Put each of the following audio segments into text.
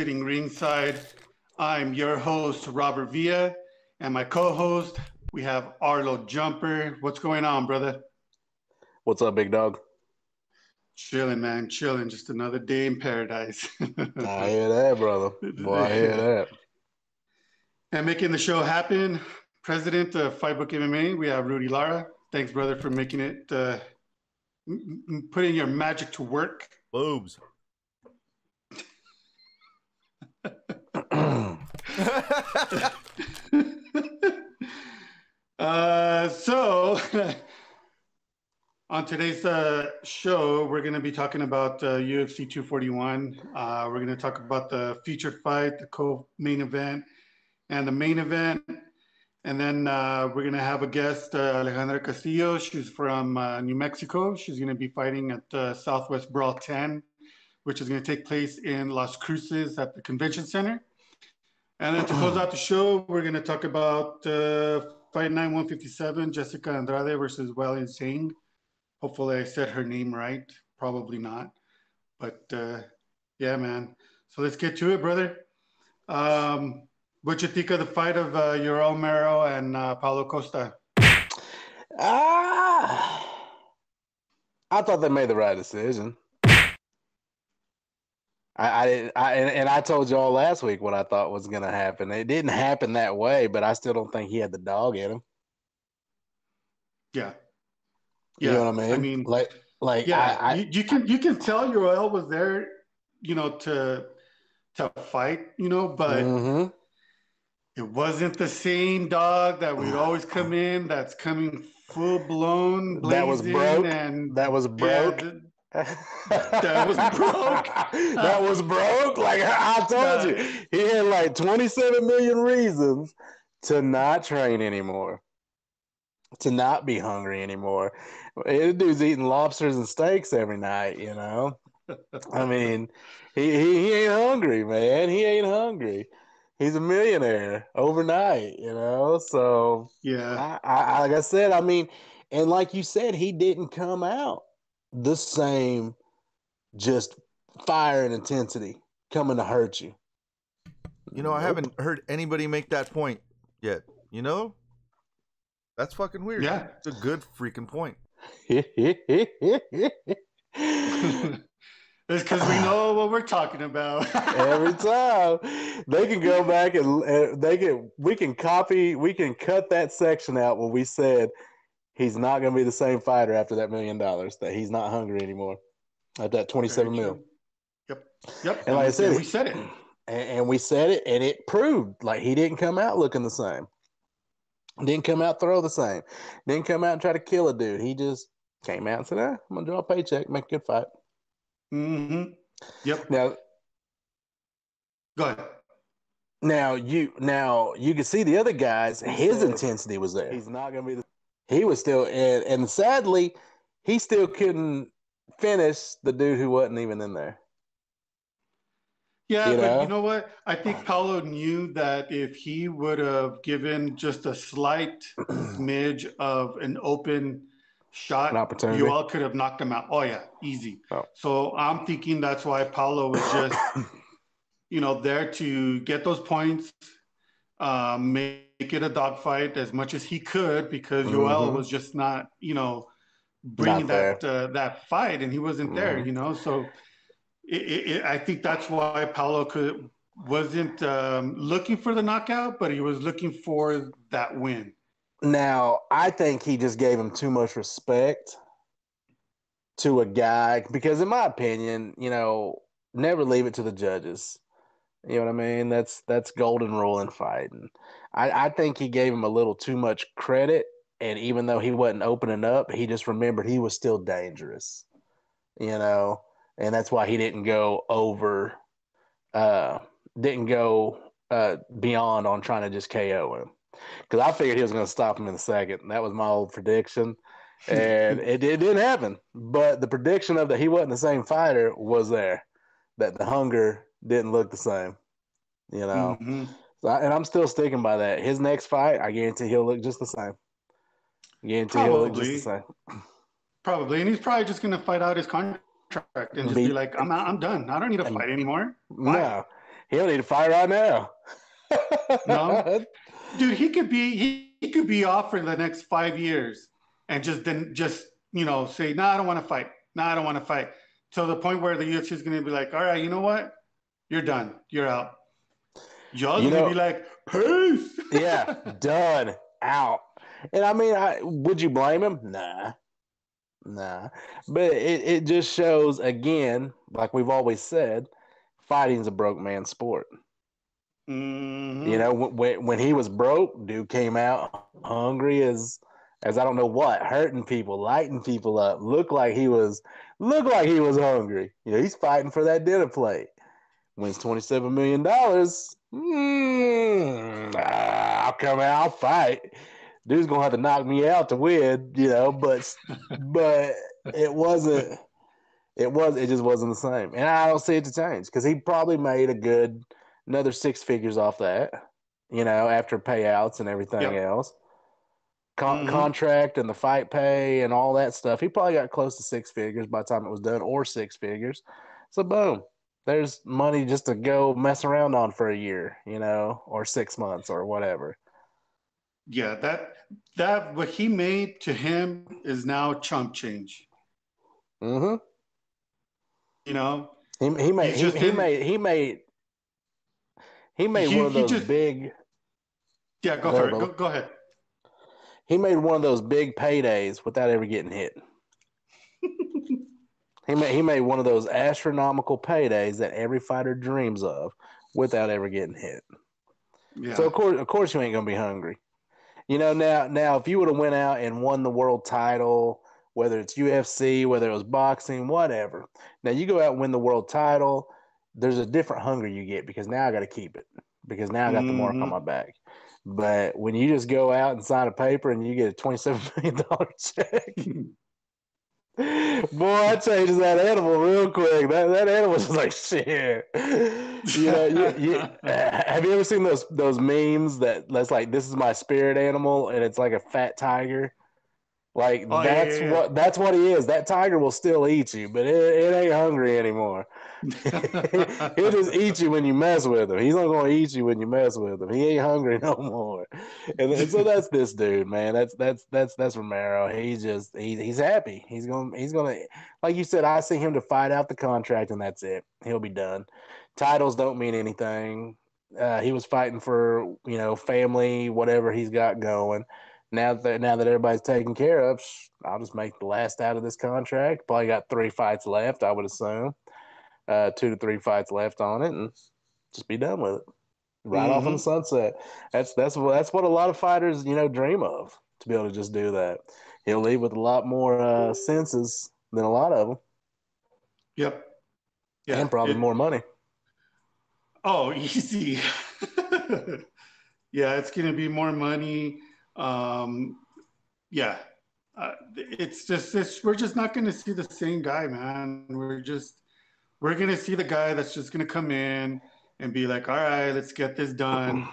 Sitting Ringside. I'm your host, Robert Villa, and my co host, we have Arlo Jumper. What's going on, brother? What's up, big dog? Chilling, man, chilling. Just another day in paradise. I hear that, brother. Boy, I hear that. And making the show happen, president of Fightbook MMA, we have Rudy Lara. Thanks, brother, for making it, uh, m- m- putting your magic to work. Boobs. uh, so, on today's uh, show, we're going to be talking about uh, UFC 241. Uh, we're going to talk about the featured fight, the co-main event, and the main event. And then uh, we're going to have a guest, uh, Alejandra Castillo. She's from New Mexico. She's going to be fighting at Southwest Brawl 10, which is going to take place in Las Cruces at the Convention Center. And then to close out the show, we're going to talk about uh, Fight Night 157, Jessica Andrade versus Weili Zhang. Hopefully, I said her name right. Probably not. But uh, yeah, man. So let's get to it, brother. Um, what you think of the fight of uh, Romero and uh, Paulo Costa? Ah, I thought they made the right decision. I, I didn't, I, and, and I told y'all last week what I thought was going to happen. It didn't happen that way, but I still don't think he had the dog in him. Yeah. You Yeah. know what I mean? I mean, like, like yeah, I, you, you can you can tell Yoel was there, you know, to to fight, you know, but Mhm. it wasn't the same dog that would always come in. That's coming full blown, That was broke? and that was yeah, broke. th- That was broke. that was broke. Like I told you, he had like 27 million reasons to not train anymore, to not be hungry anymore. This dude's eating lobsters and steaks every night, you know. I mean, he, he, he ain't hungry, man. He ain't hungry. He's a millionaire overnight, you know. So yeah, I, I, like I said, I mean, and like you said, he didn't come out the same, just fire and intensity coming to hurt you. You know, I haven't heard anybody make that point yet. You know? That's fucking weird. Yeah. It's a good freaking point. it's because we know what we're talking about. Every time they can go back and uh, they can, we can copy, we can cut that section out when we said he's not going to be the same fighter after that million dollars. That he's not hungry anymore at that twenty-seven Very mil. true. Yep. Yep. And like I said, we said it. and, and we said it, and it proved like he didn't come out looking the same. Didn't come out throw the same. Didn't come out and try to kill a dude. He just came out and said, ah, "I'm gonna draw a paycheck, make a good fight." hmm Yep. Now, Go ahead. now you now you can see the other guys. His intensity was there. He's not gonna be. The, he was still, and, and sadly, he still couldn't finish the dude who wasn't even in there. Yeah, You but know? you know what? I think Paulo knew that if he would have given just a slight smidge of an open shot, An opportunity. Yoel could have knocked him out. Oh yeah, easy. Oh. So I'm thinking that's why Paulo was just, you know, there to get those points, um, make it a dogfight as much as he could because Yoel Mhm. was just not, you know, bringing that uh, that fight, and he wasn't there. Mhm. You know, so it, it, it- I think that's why Paulo could wasn't um, looking for the knockout, but he was looking for that win. Now, I think he just gave him too much respect to a guy because, in my opinion, you know, never leave it to the judges. You know what I mean? That's that's golden rule in fighting. I, I think he gave him a little too much credit, and even though he wasn't opening up, he just remembered he was still dangerous. You know, and that's why he didn't go over uh, didn't go uh, beyond on trying to just KO him because I figured he was going to stop him in a second. That was my old prediction, and it, it didn't happen. But the prediction of that he wasn't the same fighter was there. That the hunger didn't look the same, you know. Mhm. So I- and I'm still sticking by that. His next fight, I guarantee he'll look just the same. Guarantee he'll look just the same. Probably, and he's probably just gonna fight out his contract and just Be- be like, "I'm out, I'm done. I don't need to fight anymore." No, he'll need to fight right now. No? Dude, he could be he, he could be off for the next five years and just then just you know say, "No, I don't want to fight. No, I don't want to fight." To the point where the UFC is gonna be like, "All right, you know what? You're done. You're out." Y'all You gonna know- be like, "Peace." yeah, done, out. And I mean, I, would you blame him? Nah, nah. But it, it just shows again, like we've always said, fighting's a broke man sport. Mhm. You know, when- when when he was broke, dude came out hungry as as I don't know what, hurting people, lighting people up. Looked like he was looked like he was hungry. You know, he's fighting for that dinner plate. Wins twenty seven million dollars. Mm, I'll come out, I'll fight. Dude's gonna have to knock me out to win, you know, but but it wasn't it was it just wasn't the same. And I don't see it to change because he probably made a good another six figures off that, you know, after payouts and everything Yep. else. Con- Mhm. Contract and the fight pay and all that stuff. He probably got close to six figures by the time it was done, or six figures. So, boom, there's money just to go mess around on for a year, you know, or six months or whatever. Yeah, that that what he made to him is now chump change. Mm-hmm. You know, He, he made he, he made he made he made He- one of those just- big yeah. Go for ahead, it. Go, go ahead. he made one of those big paydays without ever getting hit. He made he made one of those astronomical paydays that every fighter dreams of without ever getting hit. Yeah. So of course, of course, you ain't gonna be hungry. You know now. Now, if you would have went out and won the world title, whether it's UFC, whether it was boxing, whatever. Now you go out and win the world title. There's a different hunger you get because now I got to keep it because now I got the mark on Mhm. my back. But when you just go out and sign a paper and you get a twenty-seven million dollar check, boy, that changes that animal real quick. That that animal is like shit. You know, you, you, have you ever seen those those memes that that's like this is my spirit animal and it's like a fat tiger? Like Oh, yeah, that's yeah, yeah. what that's what he is. That tiger will still eat you, but it, it ain't hungry anymore. He'll just eat you when you mess with him. He's not gonna eat you when you mess with him. He ain't hungry no more. And, and so that's this dude, man. That's that's that's that's Romero. He's just he, he's happy. He's gonna he's gonna like you said. I see him to fight out the contract, and that's it. He'll be done. Titles don't mean anything. Uh, he was fighting for you know family, whatever he's got going. Now that now that everybody's taken care of, I'll just make the last out of this contract. Probably got three fights left, I would assume. Uh, two to three fights left on it, and just be done with it. Right off in the sunset. That's that's what that's what a lot of fighters you know dream of to be able to just do that. He'll leave with a lot more uh, senses than a lot of them, yep. Yeah. and probably it- more money. Oh, easy. yeah, it's gonna be more money. Um, yeah, uh, it's just it's, we're just not gonna see the same guy, man. We're just we're gonna see the guy that's just gonna come in and be like, all right, let's get this done.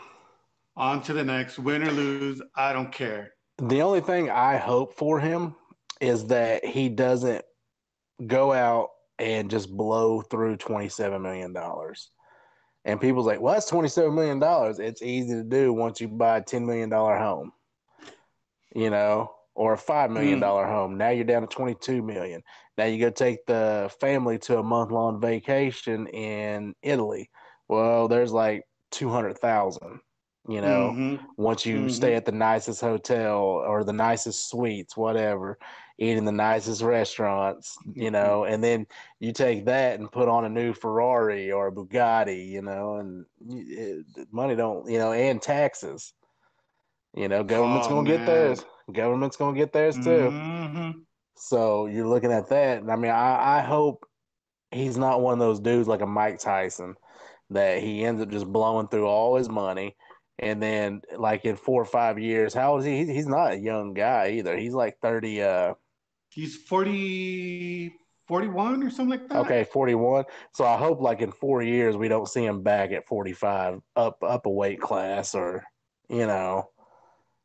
On to the next, win or lose, I don't care. The only thing I hope for him is that he doesn't go out and just blow through $27 million. And people's like, well, that's $27 million. It's easy to do once you buy a $10 million home, you know, or a $5 million home. Now you're down to 22 million. Now you go take the family to a month long vacation in Italy. Well, there's like 200,000, you know Mhm. once you Mhm. stay at the nicest hotel or the nicest suites, whatever, eating the nicest restaurants, you know, and then you take that and put on a new Ferrari or a Bugatti, you know, and it, money don't, you know, and taxes. You know, government's Oh, gonna get man. theirs. Government's gonna get theirs too. Mhm. So you're looking at that, and I mean, I, I hope he's not one of those dudes like a Mike Tyson that he ends up just blowing through all his money. And then, like in four or five years, how old is he? He's, he's not a young guy either. He's like 30. Uh, He's 40, 41 or something like that. okay, 41. So I hope, like in four years, we don't see him back at 45, up up a weight class, or you know,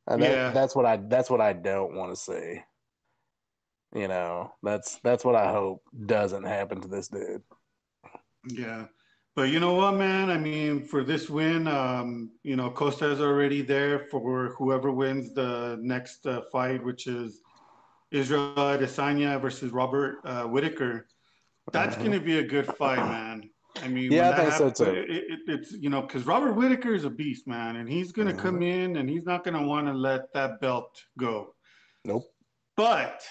and that, Yeah. that's what I that's what I don't want to see. You know, that's that's what I hope doesn't happen to this dude. Yeah. But you know what, man? I mean, for this win, um, you know, Costa is already there for whoever wins the next uh, fight, which is Israel Adesanya versus Robert uh, Whitaker. That's Mhm. going to be a good fight, man. I mean, Yeah, I think so, happens, too. It, it, it's you know, because Robert Whitaker is a beast, man, and he's going to come in and he's not going to want to let that belt go. Nope. But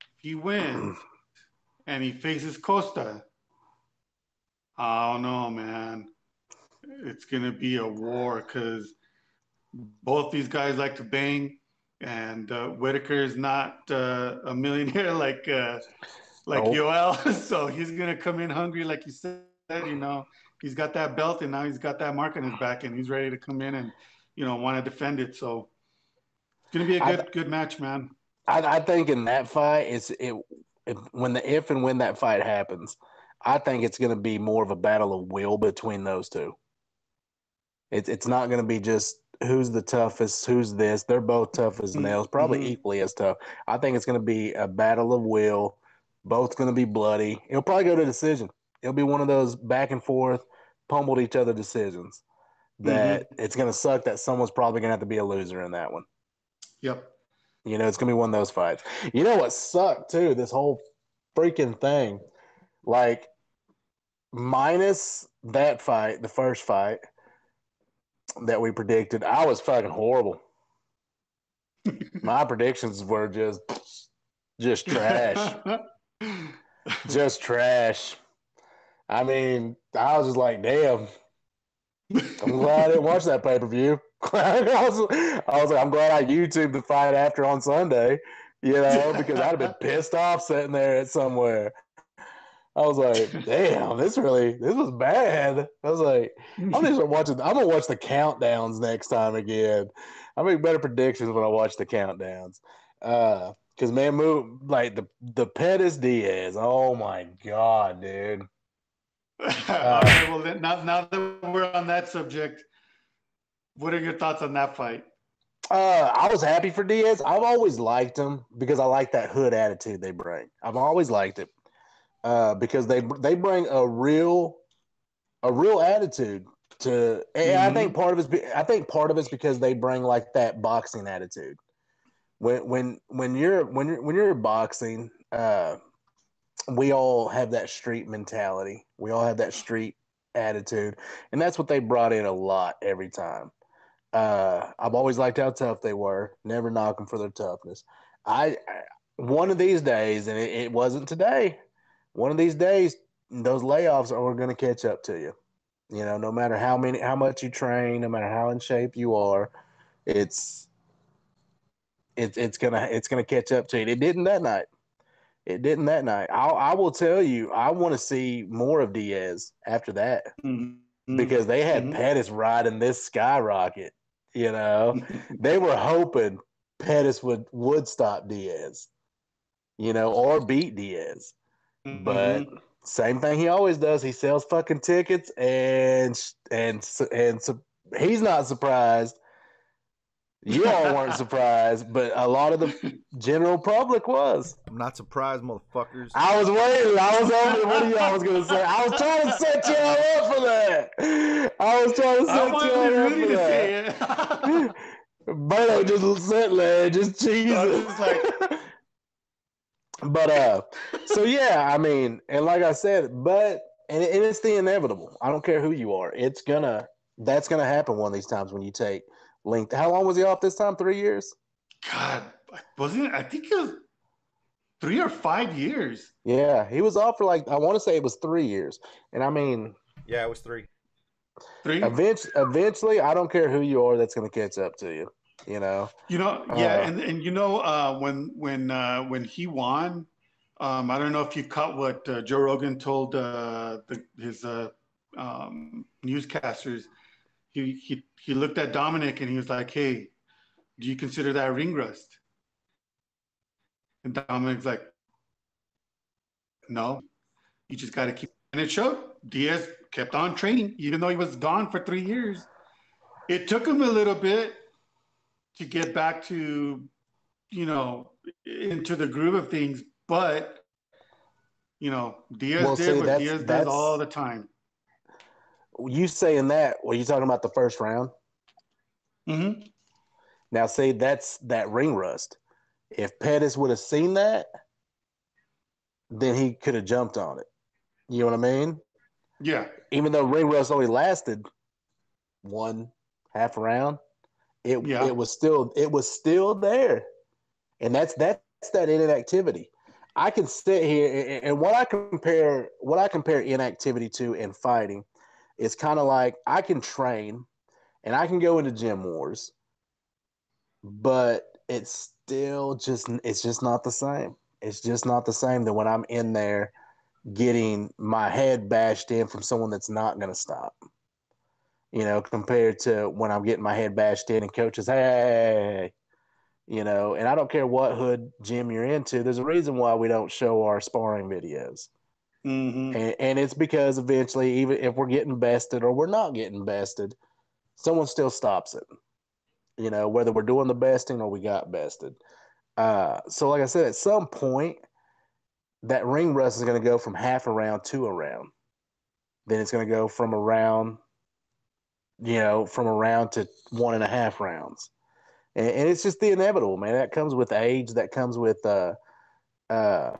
if he wins and he faces Costa, I don't know, man. It's gonna be a war because both these guys like to bang, and uh, Whitaker is not uh, a millionaire like uh, like Nope. Yoel, so he's gonna come in hungry, like you said. You know, he's got that belt, and now he's got that mark on his back, and he's ready to come in and you know want to defend it. So it's gonna be a good good match, man. I, I think in that fight, it's it, it when the if and when that fight happens, I think it's going to be more of a battle of will between those two. It's it's not going to be just who's the toughest, who's this. They're both tough as Mhm. nails, probably Mhm. equally as tough. I think it's going to be a battle of will. Both going to be bloody. It'll probably go to decision. It'll be one of those back and forth, pummeled each other decisions. That mm-hmm. it's going to suck that someone's probably going to have to be a loser in that one. Yep. You know, it's gonna be one of those fights. You know what sucked too? This whole freaking thing. Like, minus that fight, the first fight that we predicted, I was fucking horrible. My predictions were just just trash. just trash. I mean, I was just like, damn. I'm glad I didn't watch that pay per view. I was, I was like, I'm glad I YouTube the fight after on Sunday, you know, because I'd have been pissed off sitting there at somewhere. I was like, damn, this really, this was bad. I was like, I'm gonna start watching. I'm gonna watch the countdowns next time again. I make better predictions when I watch the countdowns. Uh, cause man, move like the the Pettis Diaz. Oh my god, dude. All right, well, then, now, now that we're on that subject, what are your thoughts on that fight? Uh, I was happy for Diaz. I've always liked him because I like that hood attitude they bring. I've always liked it uh, because they they bring a real a real attitude to. And I think part of it's be- I think part of it's because they bring like that boxing attitude. When when when you're when you're when you're boxing, uh, we all have that street mentality. We all have that street attitude, and that's what they brought in a lot every time. Uh, I've always liked how tough they were. Never knock them for their toughness. I I- one of these days, and it, it wasn't today. One of these days, those layoffs are going to catch up to you. You know, no matter how many, how much you train, no matter how in shape you are, it's it's it's gonna it's gonna catch up to you. It didn't that night. It didn't that night. I I will tell you, I want to see more of Diaz after that because they had Mhm. Pettis riding this skyrocket. You know, they were hoping Pettis would would stop Diaz, you know, or beat Diaz. But Mhm. same thing he always does. He sells fucking tickets, and and and so he's not surprised. You all weren't surprised, but a lot of the general public was. I'm not surprised, motherfuckers. I was waiting. I was hoping what y'all was gonna say. I was trying to set y'all up for that. I was trying to set y'all up for to that. say it. Berto just sitting there, just I cheesing. like- but uh, so yeah, I mean, and like I said, but and, and it's the inevitable. I don't care who you are. It's gonna that's gonna happen one of these times when you take length. How long was he off this time? Three years. God, wasn't it? I think it was three or five years. Yeah, he was off for like I want to say it was three years. And I mean, Yeah, it was three. Three. eventually, eventually, I don't care who you are, that's gonna catch up to you. You know. You know, yeah, Uh, and and you know, uh, when when uh, when he won, um, I don't know if you caught what uh, Joe Rogan told uh, the, his uh, um, newscasters. He, he he looked at Dominic and he was like, "Hey, do you consider that ring rust?" And Dominic's like, "No, you just got to keep." And it showed. Diaz kept on training, even though he was gone for three years. It took him a little bit to get back to, you know, into the groove of things, but you know, Diaz Well, did see, what Diaz does all the time. You saying that? Were you talking about the first round? Mm-hmm. Now, see, that's that ring rust. If Pettis would have seen that, then he could have jumped on it. You know what I mean? Yeah. Even though ring rust only lasted one half round, it Yeah. it was still it was still there, and that's that's that inactivity. I can sit here and, and what I compare what I compare inactivity to in fighting is kind of like I can train and I can go into gym wars, but it's still just it's just not the same. It's just not the same than when I'm in there getting my head bashed in from someone that's not going to stop. You know, compared to when I'm getting my head bashed in and coaches, hey, you know, and I don't care what hood gym you're into. There's a reason why we don't show our sparring videos. Hmm And, and it's because eventually, even if we're getting bested or we're not getting bested, someone still stops it. You know, whether we're doing the besting or we got bested. Uh, so, like I said, at some point, that ring rust is going to go from half a round to a round. Then it's going to go from a round, you know, from a round to one and a half rounds. And, and it's just the inevitable, man. That comes with age. That comes with uh, uh,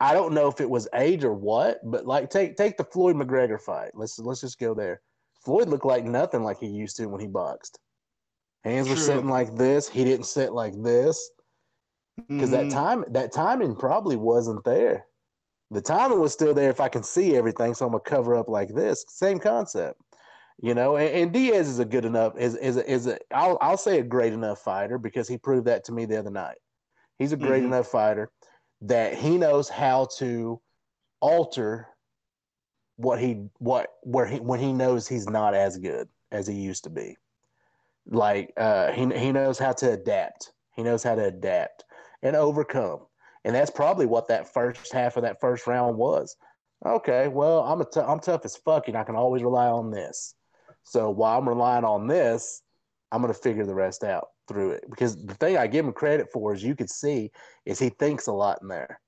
I don't know if it was age or what, but like take take the Floyd McGregor fight. Let's let's just go there. Floyd looked like nothing like he used to when he boxed. Hands were sitting like this. He didn't sit like this because that Mhm. time that timing probably wasn't there. The timing was still there if I can see everything, so I'm gonna cover up like this. Same concept, you know. And, and Diaz is a good enough is is a, is a I'll I'll say a great enough fighter because he proved that to me the other night. He's a great Mhm. enough fighter that he knows how to alter what he what where he when he knows he's not as good as he used to be. Like uh, he he knows how to adapt. He knows how to adapt and overcome. And that's probably what that first half of that first round was. Okay, well, I'm a t- I'm tough as fuck, and I can always rely on this. So while I'm relying on this, I'm to figure the rest out through it. Because the thing I give him credit for, as you could see, is he thinks a lot in there.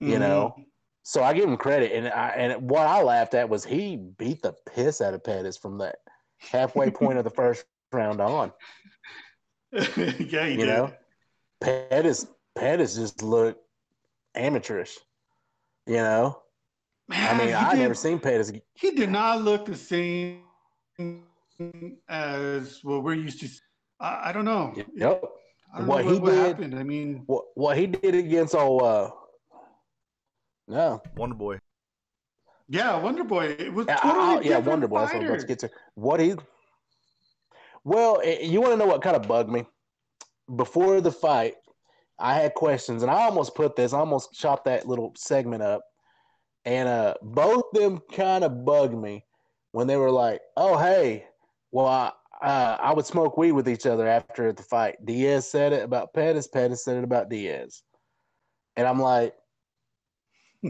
You Mhm. know, so I give him credit, and I and what I laughed at was he beat the piss out of Pettis from that halfway point of the first round on. yeah, You did. know, Pettis Pettis just looked amateurish. You know, Man, I mean, I did, never seen Pettis. He did not look the same as what we're used to. I, I don't know. Yep. I don't What know he what, what did- happened. I mean, What what he did against oh uh no Wonder Boy. yeah, Wonder Boy. It was Yeah, totally I- I- yeah Wonder Boy. That's what I was about to get to. What he well, eh, you want to know what kind of bugged me before the fight? I had questions, and I almost put this, I almost chopped that little segment up, and uh, both them kind of bugged me when they were like, "Oh, hey, well, I, uh, I would smoke weed with each other after the fight." Diaz said it about Pettis. Pettis said it about Diaz, and I'm like,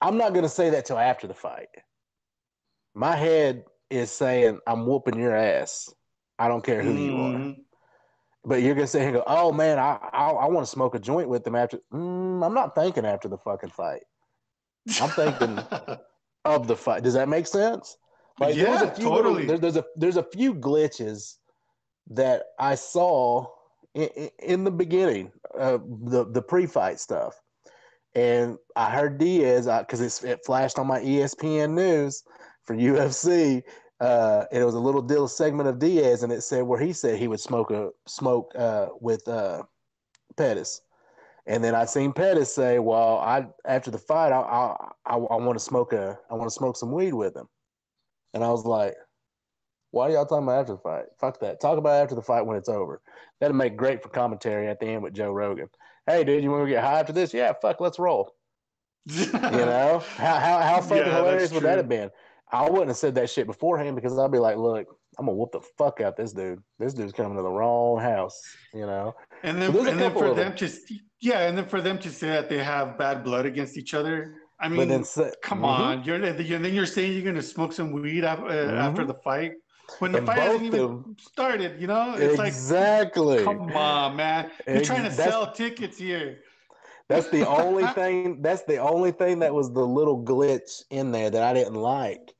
I'm not gonna say that till after the fight. My head is saying, "I'm whooping your ass. I don't care who you are." Mhm. But you're gonna sit here and go, "Oh man, I I, I want to smoke a joint with them after." Mm, I'm not thinking after the fucking fight I'm thinking- of the fight. Does that make sense? Like yeah, a few little- totally. there- there's a there's a few glitches that I saw in, in, the beginning, uh, the the pre-fight stuff, and I heard Diaz because it flashed on my ESPN news for UFC. Uh, and it was a little deal segment of Diaz, and it said where he said he would smoke a smoke uh, with uh, Pettis. And then I seen Pettis say, "Well, I after the fight, I I, I, I want to smoke a I want to smoke some weed with him." And I was like, "Why are y'all talking about after the fight? Fuck that. Talk about after the fight when it's over. That'd make great for commentary at the end with Joe Rogan. Hey, dude, you want to get high after this? Yeah, fuck, let's roll. You know how how, how fucking Yeah, hilarious would that have been? I wouldn't have said that shit beforehand because I'd be like, look, I'm gonna whoop the fuck out this dude. This dude's coming to the wrong house. You know. And then, So and then for them them. to, yeah, and then for them to say that they have bad blood against each other. I mean, but then say- come Mhm. on, you're and then you're saying you're gonna smoke some weed af- uh, after Mhm. the fight when the And fight hasn't even them- started. You know, it's exactly. like, come on, man, you're trying to that's- sell tickets here. That's the only thing. That's the only thing that was the little glitch in there that I didn't like,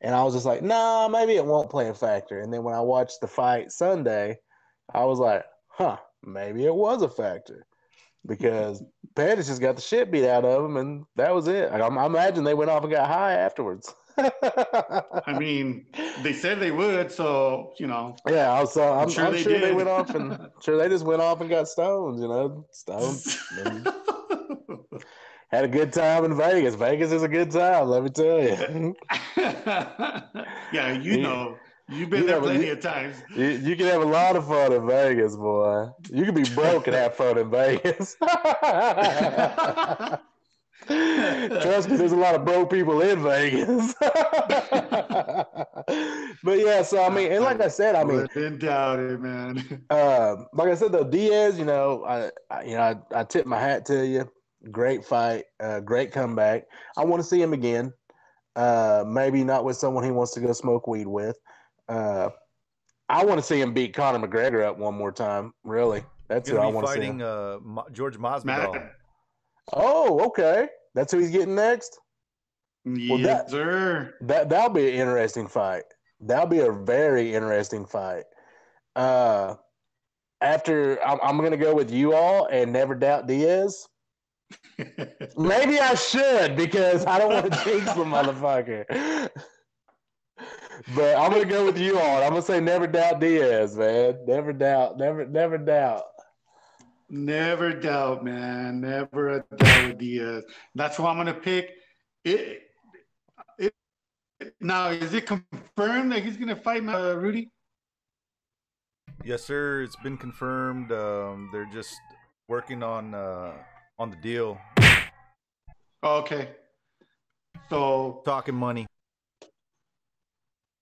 and I was just like, nah, maybe it won't play a factor. And then when I watched the fight Sunday, I was like, huh, maybe it was a factor because Pettis just got the shit beat out of him, and that was it. I, I imagine they went off and got high afterwards. I mean, they said they would, so you know. yeah, I was, uh, I'm, I'm sure I'm they sure they went off and sure they just went off and got stoned. You know, stoned. and had a good time in Vegas. Vegas is a good time, let me tell you. yeah, you know, you've been Yeah, there plenty you- of times. you, you can have a lot of fun in Vegas, boy. You can be broke and have fun in Vegas. Trust me, there's a lot of broke people in Vegas. but yeah, so I mean, and like I said, I mean, Wouldn't doubt it, man. um, like I said though, Diaz, you know, I, I you know, I, I tip my hat to you. Great fight, uh, great comeback. I want to see him again. Uh, maybe not with someone he wants to go smoke weed with. Uh, I want to see him beat Conor McGregor up one more time. Really, that's He's who I gonna be want to see. fighting uh, George Masvidal. Matt, Oh, okay, that's who he's getting next. yes, that- sir. That that'll be an interesting fight. That'll be a very interesting fight. Uh, after I'm, I'm going to go with you all and never doubt Diaz. Maybe I should because I don't want to jinx the motherfucker. But I'm gonna go with you all. I'm gonna say never doubt Diaz, man. Never doubt, never, never doubt. Never doubt, man. Never a doubt with Diaz. That's who I'm gonna pick. It, it, now, is it confirmed that he's gonna fight uh, Rudy? Yes, sir. It's been confirmed. Um, they're just working on uh, on the deal, Oh, okay. So talking money.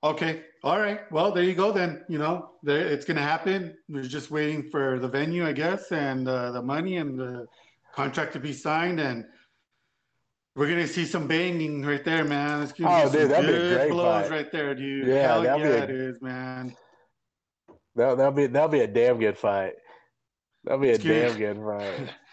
Okay. All right. Well, there you go then. You know, there, it's going to happen. We're just waiting for the venue, I guess, and uh, the money and the contract to be signed. And we're going to see some banging right there, man. It's to Oh, be dude, that'd be great blows fight. right there, dude. Yeah, Hell that'd yeah, be a- it is, man. That that'll be that'll be a damn good fight. That'll be a It's good. damn good fight.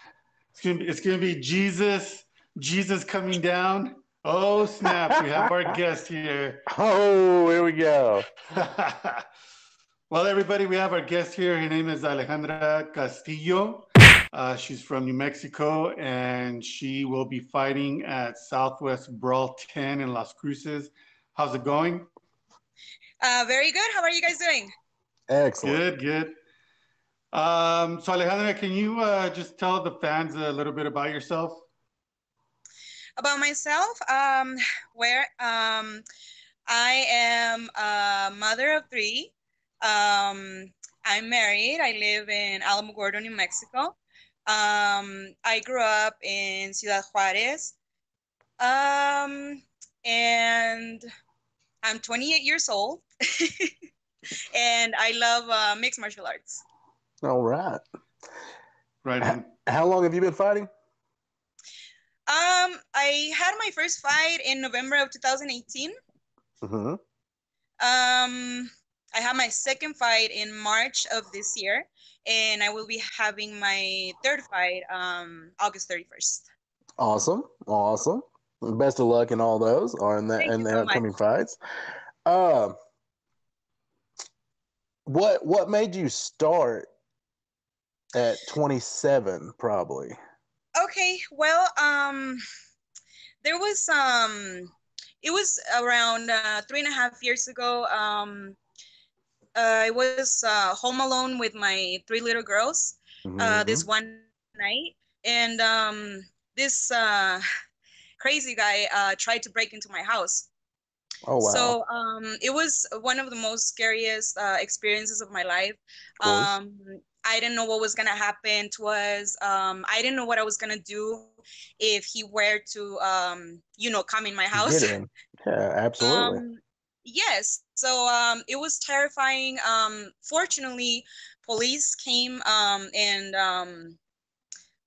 It's to be, it's going to be Jesus, Jesus coming down. Oh, snap. we have our guest here. Oh, here we go. well, everybody, we have our guest here. Her name is Alejandra Castillo. Uh, she's from New Mexico, and she will be fighting at Southwest Brawl 10 in Las Cruces. How's it going? Uh, very good. How are you guys doing? Excellent. Good, good. Um, so, Alejandra, can you uh, just tell the fans a little bit about yourself? About myself, um, where um, I am a mother of three. Um, I'm married. I live in Alamogordo, New Mexico. Um, I grew up in Ciudad Juarez. Um, and I'm 28 years old. and I love uh, mixed martial arts. All right. Right on. How long have you been fighting? I had my first fight in November of 2018. Mm-hmm. Um, I had my second fight in March of this year, and I will be having my third fight um August 31st. Awesome. Awesome. Best of luck in all those or in the Thank in the so much. upcoming fights. Um what what made you start at 27 probably? Okay, well, um, there was um, it was around uh, three and a half years ago. Um, I was uh, home alone with my three little girls. uh, Mhm. this one night, and um, this uh, crazy guy uh, tried to break into my house. oh wow. So um, it was one of the most scariest uh, experiences of my life. Of. Um, I didn't know what was gonna happen to us. Um, I didn't know what I was gonna do if he were to, um, you know, come in my house. Yeah, absolutely. Um, yes. So um, it was terrifying. Um, fortunately, police came um, and um,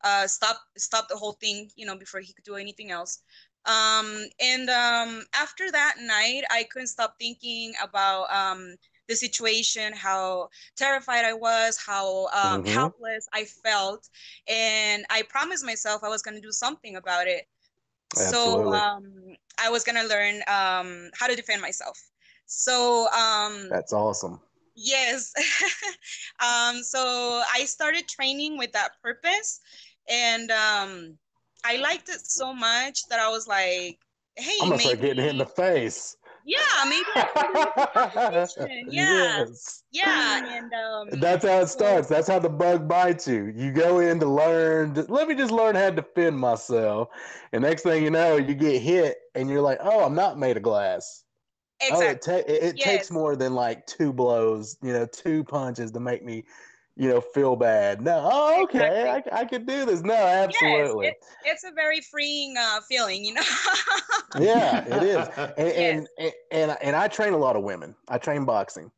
uh, stopped stopped the whole thing. You know, before he could do anything else. Um, and um, after that night, I couldn't stop thinking about um, the situation, how terrified I was, how um, Mhm. helpless I felt, and I promised myself I was going to do something about it. So um, I was gonna learn um, how to defend myself. So um, That's awesome. yes, um, so I started training with that purpose, and um, I liked it so much that I was like, "Hey, I'm gonna maybe, start getting hit in the face. Yeah, maybe I can do this competition. Yeah, yes. yeah." And um, That's how it starts. That's how the bug bites you. You go in to learn. Let me just learn how to defend myself. And next thing you know, you get hit, and you're like, "Oh, I'm not made of glass." Oh, it, exactly. ta- it, it takes more than like two blows, you know, two punches to make me, you know, feel bad. No, oh, okay, I, I could do this. No, absolutely. Yes, it's a very freeing uh, feeling, you know. yeah, it is. And, Yes. and and and and I train a lot of women. I train boxing.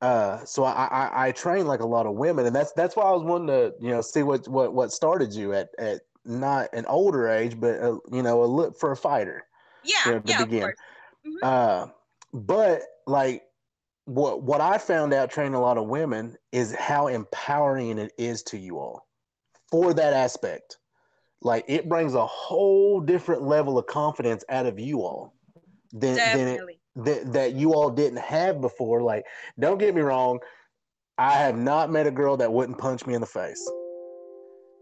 Uh, so I, I I train like a lot of women, and that's that's why I was wanting to you know see what what what started you at at not an older age, but uh you know a look for a fighter. yeah, Yeah, to yeah, begin. Mhm. Uh, but like what what I found out training a lot of women is how empowering it is to you all for that aspect. Like it brings a whole different level of confidence out of you all than than it, that that you all didn't have before. Like, don't get me wrong, I have not met a girl that wouldn't punch me in the face.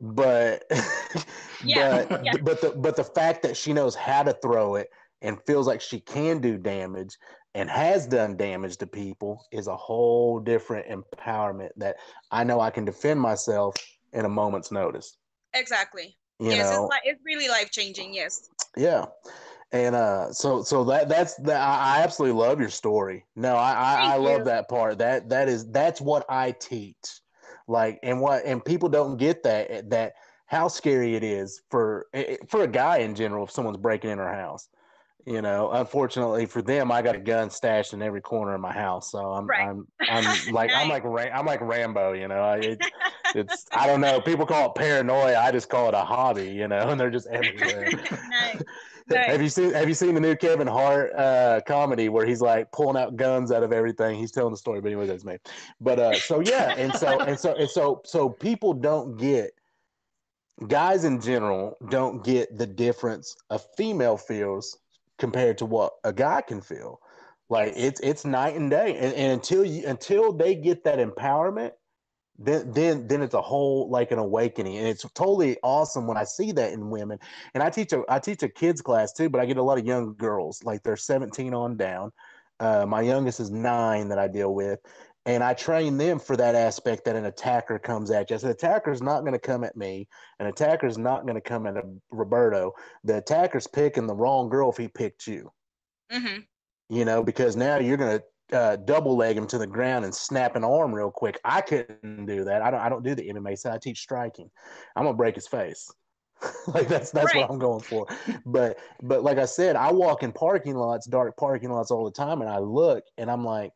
But Yeah, but yeah. but the but the fact that she knows how to throw it and feels like she can do damage and has done damage to people is a whole different empowerment that I know I can defend myself in a moment's notice. Exactly. You yes, know, it's like it's really life changing. Yes. yeah. And uh, so so that that's that. I I absolutely love your story. No, I I, I love that part. That that is that's what I teach. Like and what and people don't get that eh, that how scary it is for eh, for a guy in general if someone's breaking in our house. You know, unfortunately for them, I got a gun stashed in every corner of my house. So I'm Right. I'm I'm like I'm like Ra- I'm like Rambo. You know, I- it, it's I don't know. People call it paranoia. I just call it a hobby. You know, and they're just everywhere. nice. Have you seen Have you seen the new Kevin Hart uh, comedy where he's like pulling out guns out of everything? He's telling the story, but anyway, that's me. But uh, so yeah, and so and so and so so people don't get guys in general don't get the difference a female feels compared to what a guy can feel. Like it's it's night and day, and, and until you until they get that empowerment, then then then it's a whole like an awakening. And it's totally awesome when i see that in women. And i teach a i teach a kids class too but i get a lot of young girls. Like they're 17 on down. Uh, my youngest is nine that i deal with and i train them for that aspect that an attacker comes at you I said, attacker is not going to come at me an attacker is not going to come at roberto the attacker's picking the wrong girl if he picked you hmm you know, because now you're going to uh, double leg him to the ground and snap an arm real quick. I couldn't do that. I don't. I don't do the MMA side. I teach striking. I'm gonna break his face. like that's that's Right. what I'm going for. But but like I said, I walk in parking lots, dark parking lots all the time, and I look and I'm like,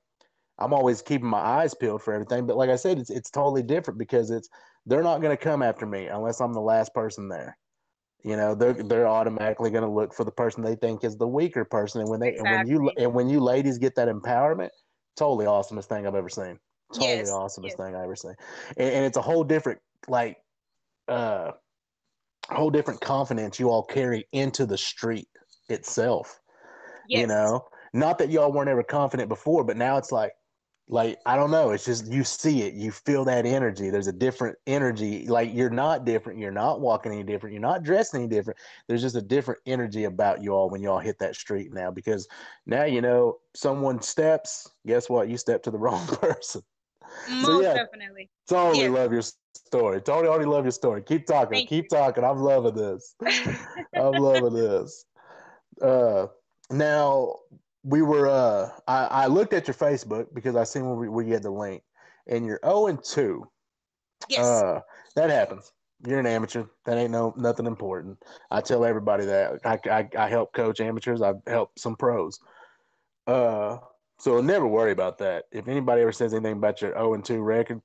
I'm always keeping my eyes peeled for everything. But like I said, it's it's totally different because it's they're not gonna come after me unless I'm the last person there. You know, they're they're automatically going to look for the person they think is the weaker person, and when they and when you and when you ladies get that empowerment, totally awesomest thing I've ever seen. Totally Yes, awesomest yes. thing I ever seen, and, and it's a whole different like, uh, whole different confidence you all carry into the street itself. Yes. You know, not that y'all weren't ever confident before, but now it's like, like I don't know. It's just you see it, you feel that energy. There's a different energy. Like you're not different. You're not walking any different. You're not dressed any different. There's just a different energy about you all when y'all hit that street now. Because now you know someone steps. Guess what? You step to the wrong person. Most yeah. definitely. Totally Yes. love your story. Totally already love your story. Keep talking. Thank Keep talking. I'm loving this. I'm loving this. Uh, now we were. Uh, I, I looked at your Facebook because I seen where, we, where you had the link, and you're 0 and 2 Yes. Uh, that happens. You're an amateur. That ain't no nothing important. I tell everybody that. I, I, I help coach amateurs. I've helped some pros. Uh, so never worry about that. If anybody ever says anything about your 0 and 2 record,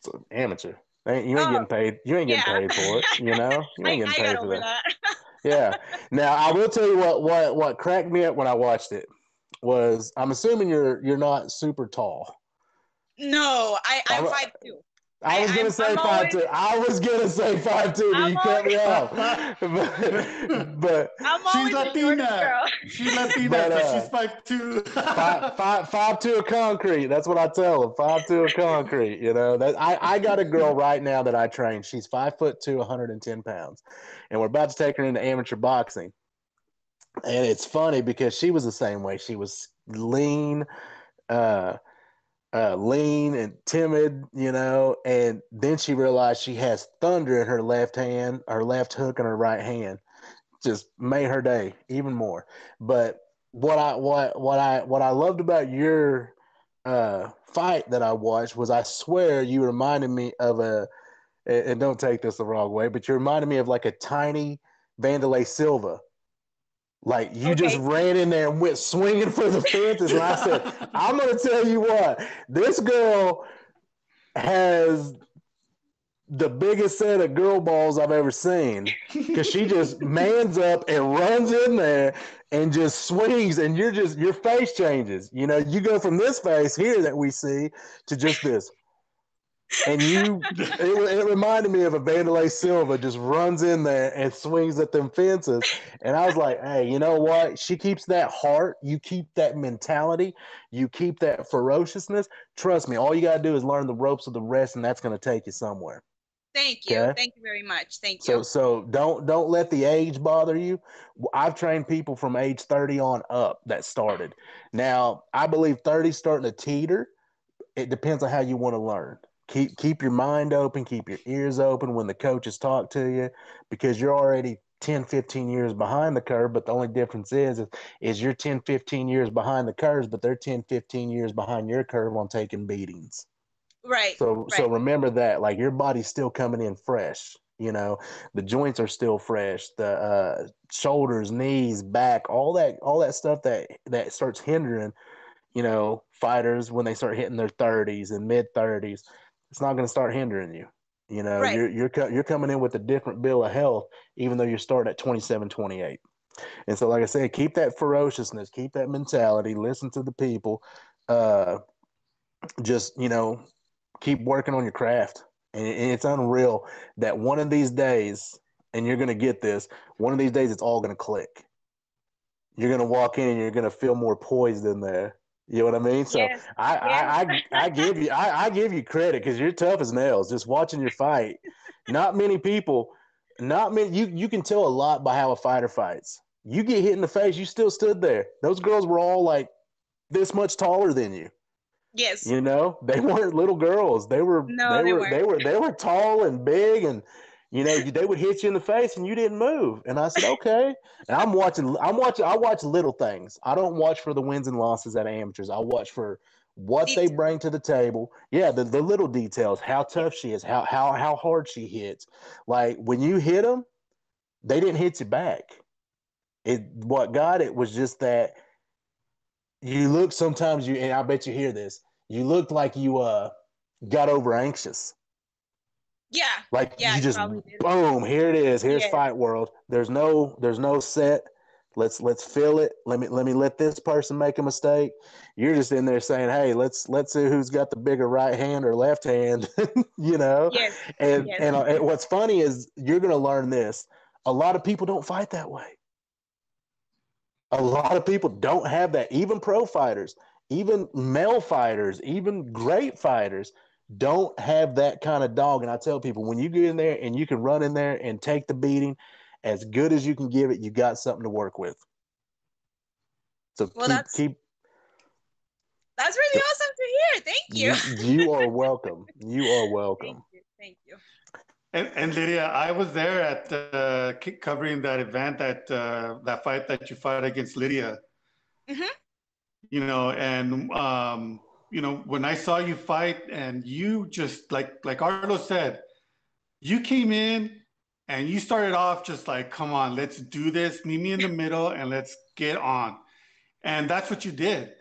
it's an amateur. They ain't- You ain't Oh, getting paid. You ain't getting yeah. paid for it. You know, you ain't I getting paid for that. that. Yeah. Now I will tell you what what what cracked me up when I watched it was I'm assuming you're you're not super tall. no, I, I'm I'm- five two. I was gonna I'm- say I'm five always- two. I was gonna say five two, but I'm you cut me off. but, but I'm She's always the shortest Latina. She's Latina, But, but, uh, she's five two. five, five, five two of concrete. That's what I tell them. Five two of concrete. You know that I, I got a girl right now that I train. She's five foot two, 110 pounds, and we're about to take her into amateur boxing. And it's funny because she was the same way. She was lean, uh, uh, lean and timid, you know. And then she realized she has thunder in her left hand, her left hook, and her right hand. Just made her day even more. But what I what what I what I loved about your uh, fight that I watched was I swear you reminded me of a and don't take this the wrong way, but you reminded me of like a tiny Wanderlei Silva. Like you just ran in there and went swinging for the fences, and I said, "I'm going to tell you what, this girl has the biggest set of girl balls I've ever seen." because she just mans up and runs in there and just swings and you're just your face changes you know you go from this face here that we see to just this and you it, it reminded me of a Wanderlei Silva just runs in there and swings at them fences and I was like hey you know what she keeps that heart you keep that mentality you keep that ferociousness trust me all you got to do is learn the ropes of the rest and that's going to take you somewhere Thank you. Okay. Thank you very much. Thank you. so so don't don't let the age bother you. I've trained people from age 30 on up that started. Now, I believe 30 starting to teeter. It depends on how you want to learn. Keep keep your mind open, keep your ears open when the coaches talk to you because you're already 10 15 years behind the curve, but the only difference is is, you're 10 15 years behind the curves, but they're 10 15 years behind your curve on taking beatings. right. So so remember that, like your body's still coming in fresh. You know, the joints are still fresh. The uh, shoulders, knees, back, all that, all that stuff that that starts hindering, you know, fighters when they start hitting their thirties and mid thirties. It's not going to start hindering you. You know, Right. you're you're you're coming in with a different bill of health, even though you're starting at 27, 28. And so, like I said, keep that ferociousness, keep that mentality, listen to the people. Uh, just you know, keep working on your craft. And and it's unreal that one of these days, and you're going to get this, one of these days it's all going to click. You're going to walk in and you're going to feel more poised in there. You know what I mean? So Yes. I, I, I, I give you, I, I give you credit because you're tough as nails. Just watching your fight, not many people, not many. You, you can tell a lot by how a fighter fights. You get hit in the face, you still stood there. Those girls were all like this much taller than you. Yes. You know, they weren't little girls. They were No, they, they were weren't. they were they were tall and big and you know, they would hit you in the face and you didn't move. And I said, "Okay." And I'm watching I'm watching I watch little things. I don't watch for the wins and losses at amateurs. I watch for what they bring to the table. Yeah, the, the little details, how tough she is, how how how hard she hits. Like when you hit them, they didn't hit you back. It what got it was just that you look sometimes you and I bet you hear this. You looked like you uh got over anxious. Yeah. Like Yeah, you just boom, here it is. Here's Yeah. fight world. There's no there's no set. Let's let's fill it. Let me let me let this person make a mistake. You're just in there saying, "Hey, let's let's see who's got the bigger right hand or left hand." you know. Yes. And, Yes. and and what's funny is you're going to learn this. A lot of people don't fight that way. A lot of people don't have that. Even pro fighters, even male fighters, even great fighters don't have that kind of dog. And I tell people when you get in there and you can run in there and take the beating as good as you can give it, you got something to work with. So Well, keep, that's- keep That's really awesome to hear. Thank you. you, you are welcome. You are welcome. Thank you. Thank you. And, and Lydia, I was there at uh, covering that event, that uh, that fight that you fought against Lydia. Mhm. You know, and um, you know, when I saw you fight and you just like like Arlo said, you came in and you started off just like, come on, let's do this, meet me in the middle and let's get on. And that's what you did.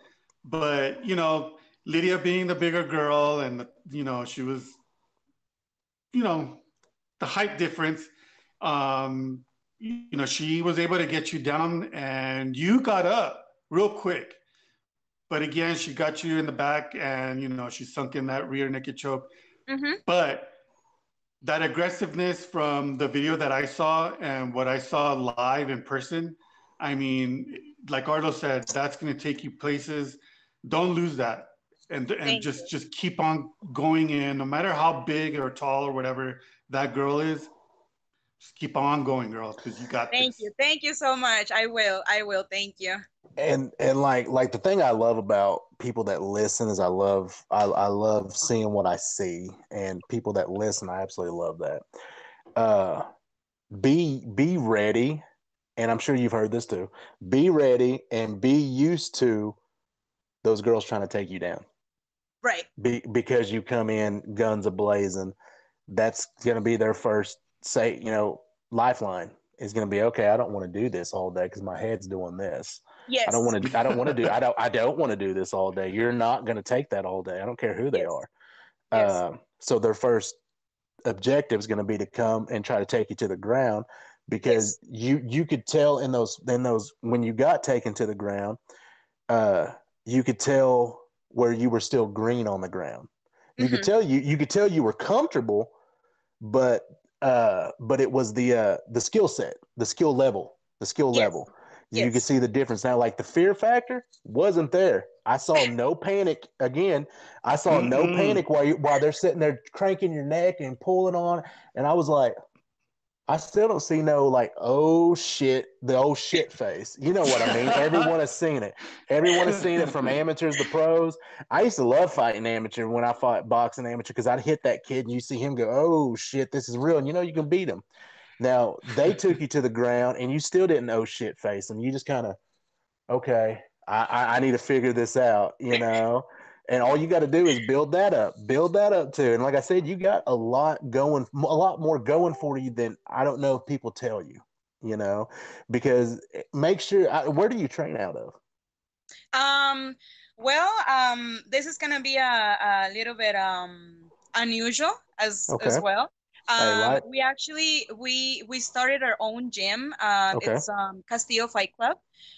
But, you know, Lydia being the bigger girl and, you know, she was, you know, the height difference. Um, you know, she was able to get you down and you got up real quick. But again, she got you in the back and, you know, she sunk in that rear naked choke. Mm-hmm. But that aggressiveness from the video that I saw and what I saw live in person, I mean, like Arlo said, that's going to take you places. Don't lose that, and and Thank just you. just keep on going in, no matter how big or tall or whatever that girl is. Just keep on going, girls, because you got Thank this. you. Thank you so much. I will. I will. Thank you. and and like like the thing I love about people that listen is I love I, I love seeing what I see and people that listen I absolutely love that. Uh, be be ready, and I'm sure you've heard this too. Be ready and be used to those girls trying to take you down. Right. Be, because you come in guns a blazing, that's going to be their first say. You know, lifeline is going to be okay. I don't want to do this all day because my head's doing this. Yes. I don't want to. I don't want to do. I don't. I don't want to do this all day. You're not going to take that all day. I don't care who they Yes. are. Yes. Um, so their first objective is going to be to come and try to take you to the ground because you you could tell in those in those when you got taken to the ground, uh, you could tell where you were still green on the ground. You could Mhm. tell you you could tell you were comfortable, but uh, but it was the uh, the skill set, the skill level, the skill Yes. level. You can see the difference now. Like the fear factor wasn't there. I saw no panic again. I saw no Mm-mm. panic while you, while they're sitting there cranking your neck and pulling on, and I was like, I still don't see no like oh shit the oh shit face. You know what I mean? Everyone has seen it. Everyone has seen it from amateurs to pros. I used to love fighting amateur when I fought boxing amateur because I'd hit that kid and you see him go oh shit this is real and you know you can beat him. Now they took you to the ground and you still didn't oh shit face them. You just kind of okay. I, I I need to figure this out. You know. And all you got to do is build that up, build that up too. And like I said, you got a lot going, a lot more going for you than I don't know if people tell you, you know, because eh, make sure, where do you train out of? Um, well, um, this is gonna be a, a little bit um unusual as as well. Um, we actually we we started our own gym. Uh, Okay. it's um Castillo Fight Club.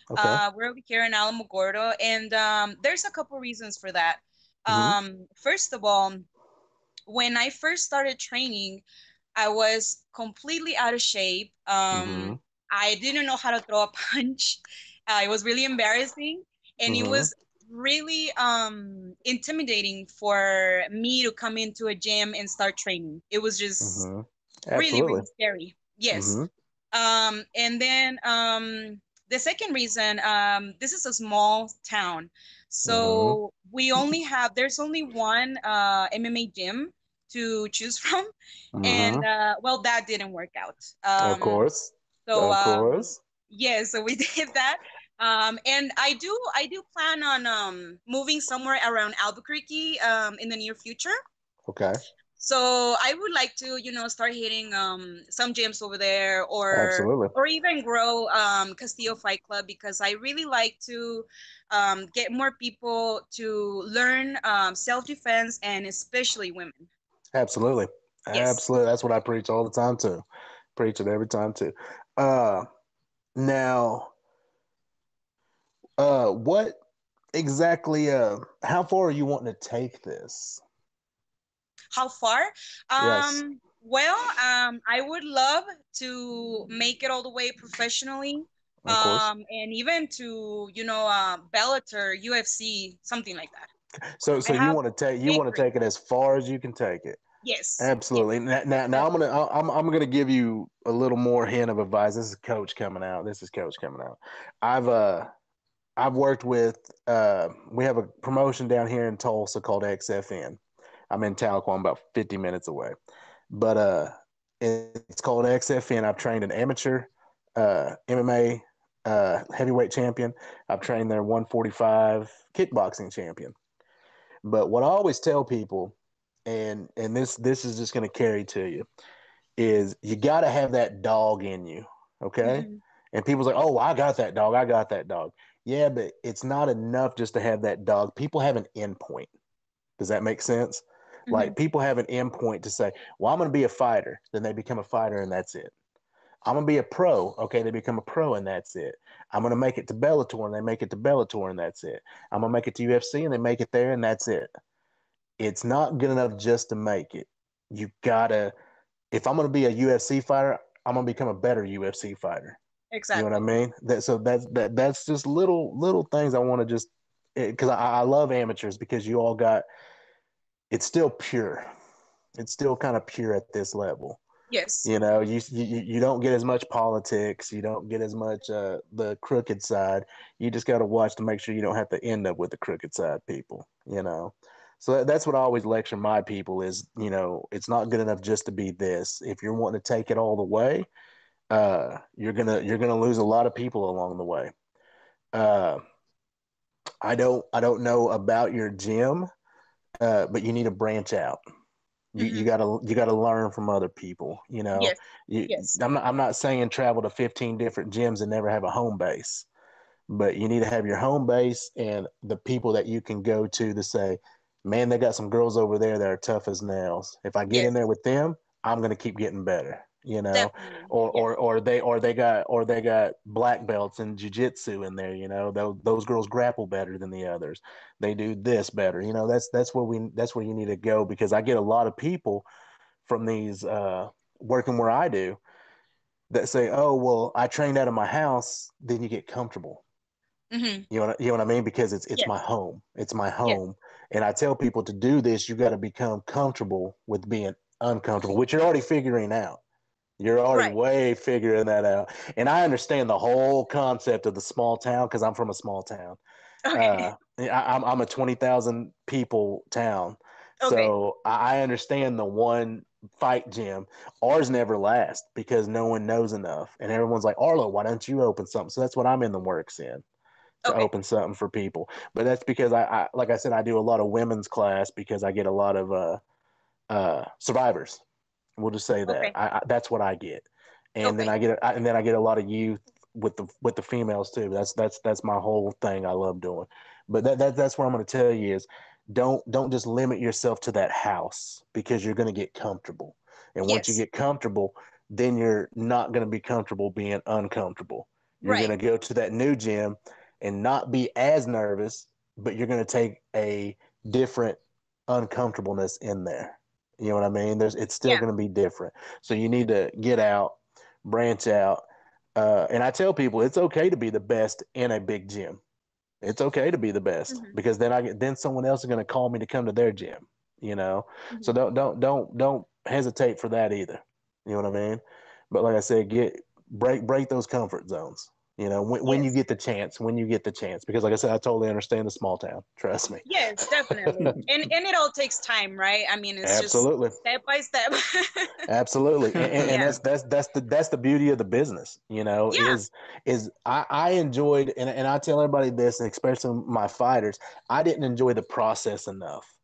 Okay. Uh, we're over here in Alamogordo, and um, there's a couple reasons for that. Mhm. Um, first of all, when I first started training, I was completely out of shape. Um, Mhm. I didn't know how to throw a punch. Uh, it was really embarrassing, and it Mhm. was really um, intimidating for me to come into a gym and start training. It was just Mhm. really, really scary. Yes. Mhm. Um, and then um, the second reason, um, this is a small town, so Mm-hmm. we only have there's only one uh, MMA gym to choose from, and Mhm. uh, well, that didn't work out. Um, of course. So of um, course. yeah, so we did that. Um, and I do I do plan on um, moving somewhere around Albuquerque um, in the near future. Okay. So I would like to, you know, start hitting um, some gyms over there, or Absolutely. or even grow um, Castillo Fight Club because I really like to um, get more people to learn um, self defense and especially women. Absolutely. Yes. Absolutely. That's what I preach all the time too. Preach it every time too. Uh now uh what exactly uh how far are you wanting to take this? How far? Yes. Um, well, um, I would love to make it all the way professionally. Um, and even to, you know, uh, Bellator, UFC, something like that. so so I you want to take you want to take it as far as you can take it. Yes. Absolutely. Now, now, now I'm gonna I'm I'm gonna give you a little more hint of advice. This is Coach coming out. This is Coach coming out. I've uh I've worked with uh we have a promotion down here in Tulsa called XFN. I'm in Tahlequah, I'm about 50 minutes away, but uh it's called XFN. I've trained an amateur uh MMA uh heavyweight champion. I've trained their 145 kickboxing champion. But what I always tell people, and and this this is just going to carry to you, is you got to have that dog in you. Okay. Mhm. And people's like, oh, I got that dog. I got that dog. Yeah, but it's not enough just to have that dog. People have an endpoint. Does that make sense? Like mm-hmm. people have an endpoint to say, well, I'm going to be a fighter. Then they become a fighter and that's it. I'm going to be a pro. Okay, they become a pro and that's it. I'm going to make it to Bellator and they make it to Bellator and that's it. I'm going to make it to UFC and they make it there and that's it. It's not good enough just to make it. You got to, if I'm going to be a UFC fighter, I'm going to become a better UFC fighter. Exactly. You know what I mean? That so that's that that's just little little things I want to just because I, I love amateurs because you all got it's still pure. It's still kind of pure at this level. Yes. You know, you you you don't get as much politics. You don't get as much uh, the crooked side. You just got to watch to make sure you don't have to end up with the crooked side people. You know, so that's what I always lecture my people is. You know, it's not good enough just to be this. If you're wanting to take it all the way, uh, you're gonna you're gonna lose a lot of people along the way. Uh, I don't I don't know about your gym, uh, but you need to branch out. You, you gotta you gotta learn from other people. You know, Yes. you, Yes. I'm not I'm not saying travel to 15 different gyms and never have a home base, but you need to have your home base and the people that you can go to to say, man, they got some girls over there that are tough as nails. If I get Yes. in there with them, I'm gonna keep getting better. You know, Definitely. or or or they or they got or they got black belts in jujitsu in there. You know, those those girls grapple better than the others. They do this better. You know, that's that's where we that's where you need to go because I get a lot of people from these uh, working where I do that say, "Oh, well, I trained out of my house." Then you get comfortable. Mhm. You know, what, you know what I mean? Because it's it's Yes. my home. It's my home, and I tell people to do this. You got to become comfortable with being uncomfortable, which you're already figuring out. You're already Right. way figuring that out, and I understand the whole concept of the small town because I'm from a small town. Okay. Uh, I, I'm I'm a twenty thousand people town, okay. so I I understand the one fight gym. Ours never lasts because no one knows enough, and everyone's like, Arlo, why don't you open something? So that's what I'm in the works in to Okay. open something for people. But that's because I, I, like I said, I do a lot of women's class because I get a lot of uh, uh, survivors. We'll just say that Okay. I, I, that's what I get, and then I get a, and then I get a lot of youth with the with the females too. That's that's that's my whole thing. I love doing. But that, that that's what I'm going to tell you is don't don't just limit yourself to that house because you're going to get comfortable. And once you get comfortable, then you're not going to be comfortable being uncomfortable. You're Right. going to go to that new gym and not be as nervous, but you're going to take a different uncomfortableness in there. You know what I mean? There's it's still Yeah. going to be different. So you need to get out, branch out. Uh, and I tell people it's okay to be the best in a big gym. It's okay to be the best Mhm. because then I get then someone else is going to call me to come to their gym. You know, so Mhm. don't don't don't don't hesitate for that either. You know what I mean? But like I said, get break break those comfort zones. You know, when, when you get the chance, when you get the chance, because like I said, I totally understand the small town. Trust me. Yes, definitely. and and it all takes time, right? I mean, it's Absolutely. just step by step. Absolutely, and, and, and that's that's that's the that's the beauty of the business. You know, Yeah. is is I, I enjoyed, and, and I tell everybody this, and especially my fighters, I didn't enjoy the process enough.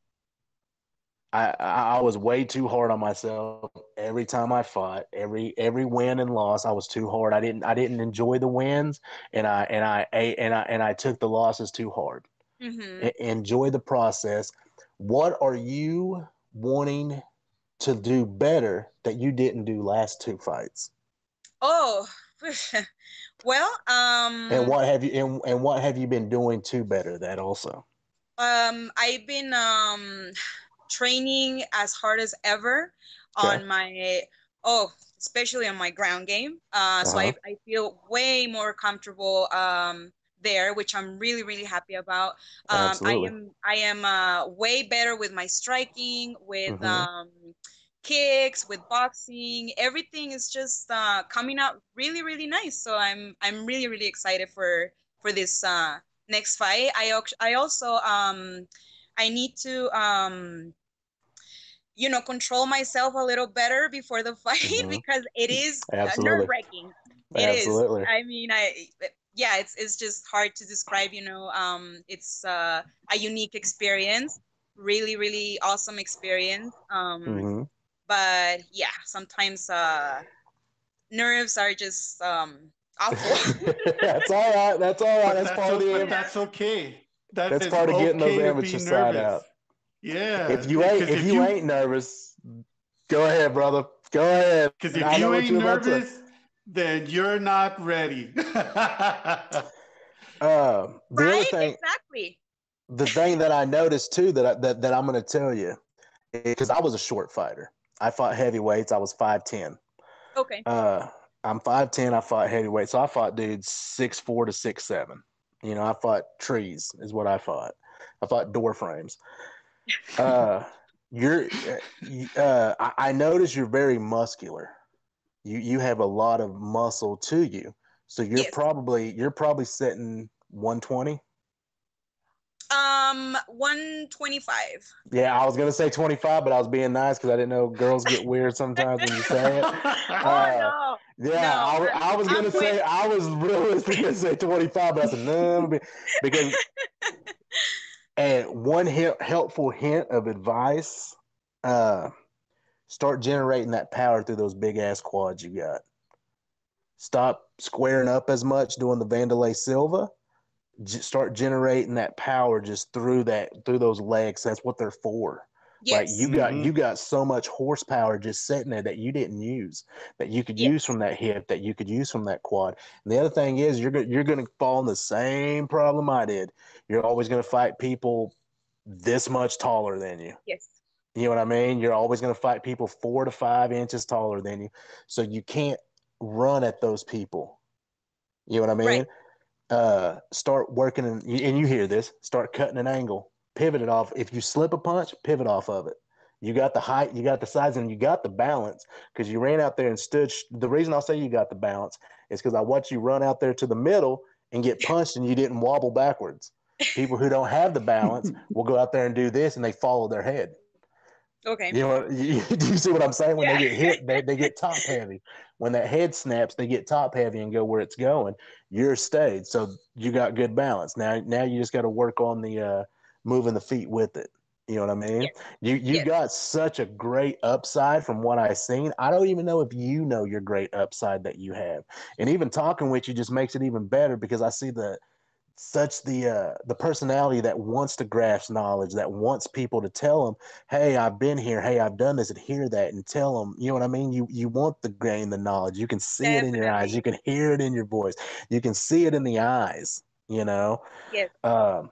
I, I was way too hard on myself every time I fought. Every every win and loss, I was too hard. I didn't I didn't enjoy the wins, and I and I and I and I took the losses too hard. hmm E- enjoy the process. What are you wanting to do better that you didn't do last two fights? Oh, well, um, And what have you and, and what have you been doing to better that also? um, I've been um training as hard as ever Okay. on my oh, especially on my ground game. Uh, so I Uh-huh. I feel way more comfortable um there, which I'm really really happy about. Um, I am I am uh way better with my striking, with Mhm. um kicks, with boxing. Everything is just uh coming out really really nice. So I'm I'm really really excited for for this uh next fight. I I also um I need to um you know control myself a little better before the fight Mhm. because it is nerve wracking. It is. Absolutely. I mean, I yeah, it's it's just hard to describe. You know, um, it's uh, a unique experience, really really awesome experience. Um, Mhm. but yeah, sometimes uh, nerves are just um, awful. that's all right. That's all right. But That's part of o- the that's okay. That That's is part of getting those okay to be amateur side nervous. out. Yeah. If you ain't because if you ain't nervous, go ahead, brother. Go ahead. Because if I you ain't you're to- nervous, then you're not ready. Uh, the other right? thing, Exactly. the thing that I noticed too that I, that that I'm going to tell you, because I was a short fighter. I fought heavyweights. I was five ten. Okay. Uh, I'm five ten. I fought heavyweight, so I fought dudes six four to six seven. You know, I fought trees is what I fought. I fought door frames. Uh, you're, uh, I, I notice you're very muscular. You you have a lot of muscle to you, so you're Yes. probably you're probably sitting 120. Um, one twenty-five. Yeah, I was gonna say 25, but I was being nice because I didn't know girls get weird sometimes when you say it. Oh Uh, no. Yeah, No, I, I was I'm gonna say with- I was realistic gonna say 25, but I said no because. And one he- helpful hint of advice: uh, start generating that power through those big ass quads you got. Stop squaring up as much doing the Wanderlei Silva. Start generating that power just through that through those legs. That's what they're for. Like you got Mhm. you got so much horsepower just sitting there that you didn't use that you could use from that hip that you could use from that quad. And the other thing is you're gonna you're gonna fall in the same problem I did. You're always gonna fight people this much taller than you. yes. You know what I mean? You're always gonna fight people four to five inches taller than you. So you can't run at those people. You know what I mean? Right. Uh, start working and you, and you hear this. Start cutting an angle, pivot it off. If you slip a punch, pivot off of it. You got the height, you got the size, and you got the balance because you ran out there and stood. sh- The reason I'll say you got the balance is because I watched you run out there to the middle and get punched, and you didn't wobble backwards. People who don't have the balance will go out there and do this, and they follow their head. Okay. You know, you, do you see what I'm saying? When they get hit, they, they get top heavy. When that head snaps, they get top heavy and go where it's going. You're stayed, so you got good balance. Now, now you just got to work on the uh, moving the feet with it. You know what I mean? Yes. You you Yes. got such a great upside from what I've seen. I don't even know if you know your great upside that you have, and even talking with you just makes it even better because I see the such the uh, the personality that wants to grasp knowledge, that wants people to tell them, "Hey, I've been here. Hey, I've done this," and hear that and tell them. You know what I mean? You you want to gain the knowledge. You can see it in your eyes. You can hear it in your voice. You can see it in the eyes. You know. Yes. Um,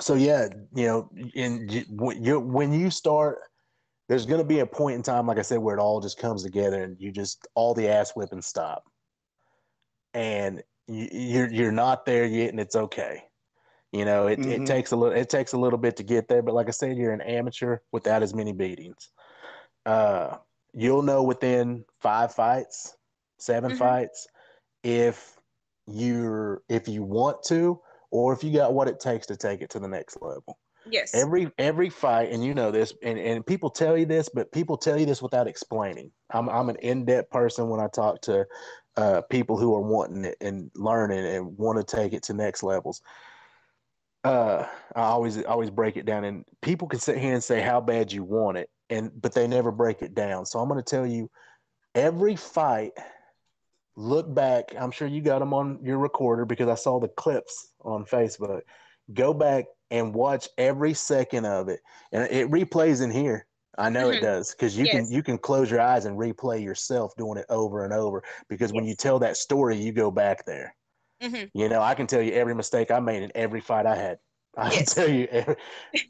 so yeah, you know, in you, when you start, there's going to be a point in time, like I said, where it all just comes together, and you just all the ass whipping stop, and you, you're you're not there yet, and it's okay. You know, it, it Mhm. takes a little it takes a little bit to get there, but like I said, you're an amateur without as many beatings. Uh, you'll know within five fights, 7 Mhm. fights, if you're if you want to, or if you got what it takes to take it to the next level. Yes. Every every fight, and you know this, and, and people tell you this, but people tell you this without explaining. I'm I'm an in-depth person when I talk to uh, people who are wanting it and learning and want to take it to next levels. Uh, I always always break it down, and people can sit here and say how bad you want it, and but they never break it down. So I'm going to tell you, every fight. Look back. I'm sure you got them on your recorder because I saw the clips on Facebook. Go back and watch every second of it, and it replays in here. I know it Mhm. does because you can you can close your eyes and replay yourself doing it over and over. Because when you tell that story, you go back there. Mhm. You know, I can tell you every mistake I made in every fight I had. I can Yes. tell you,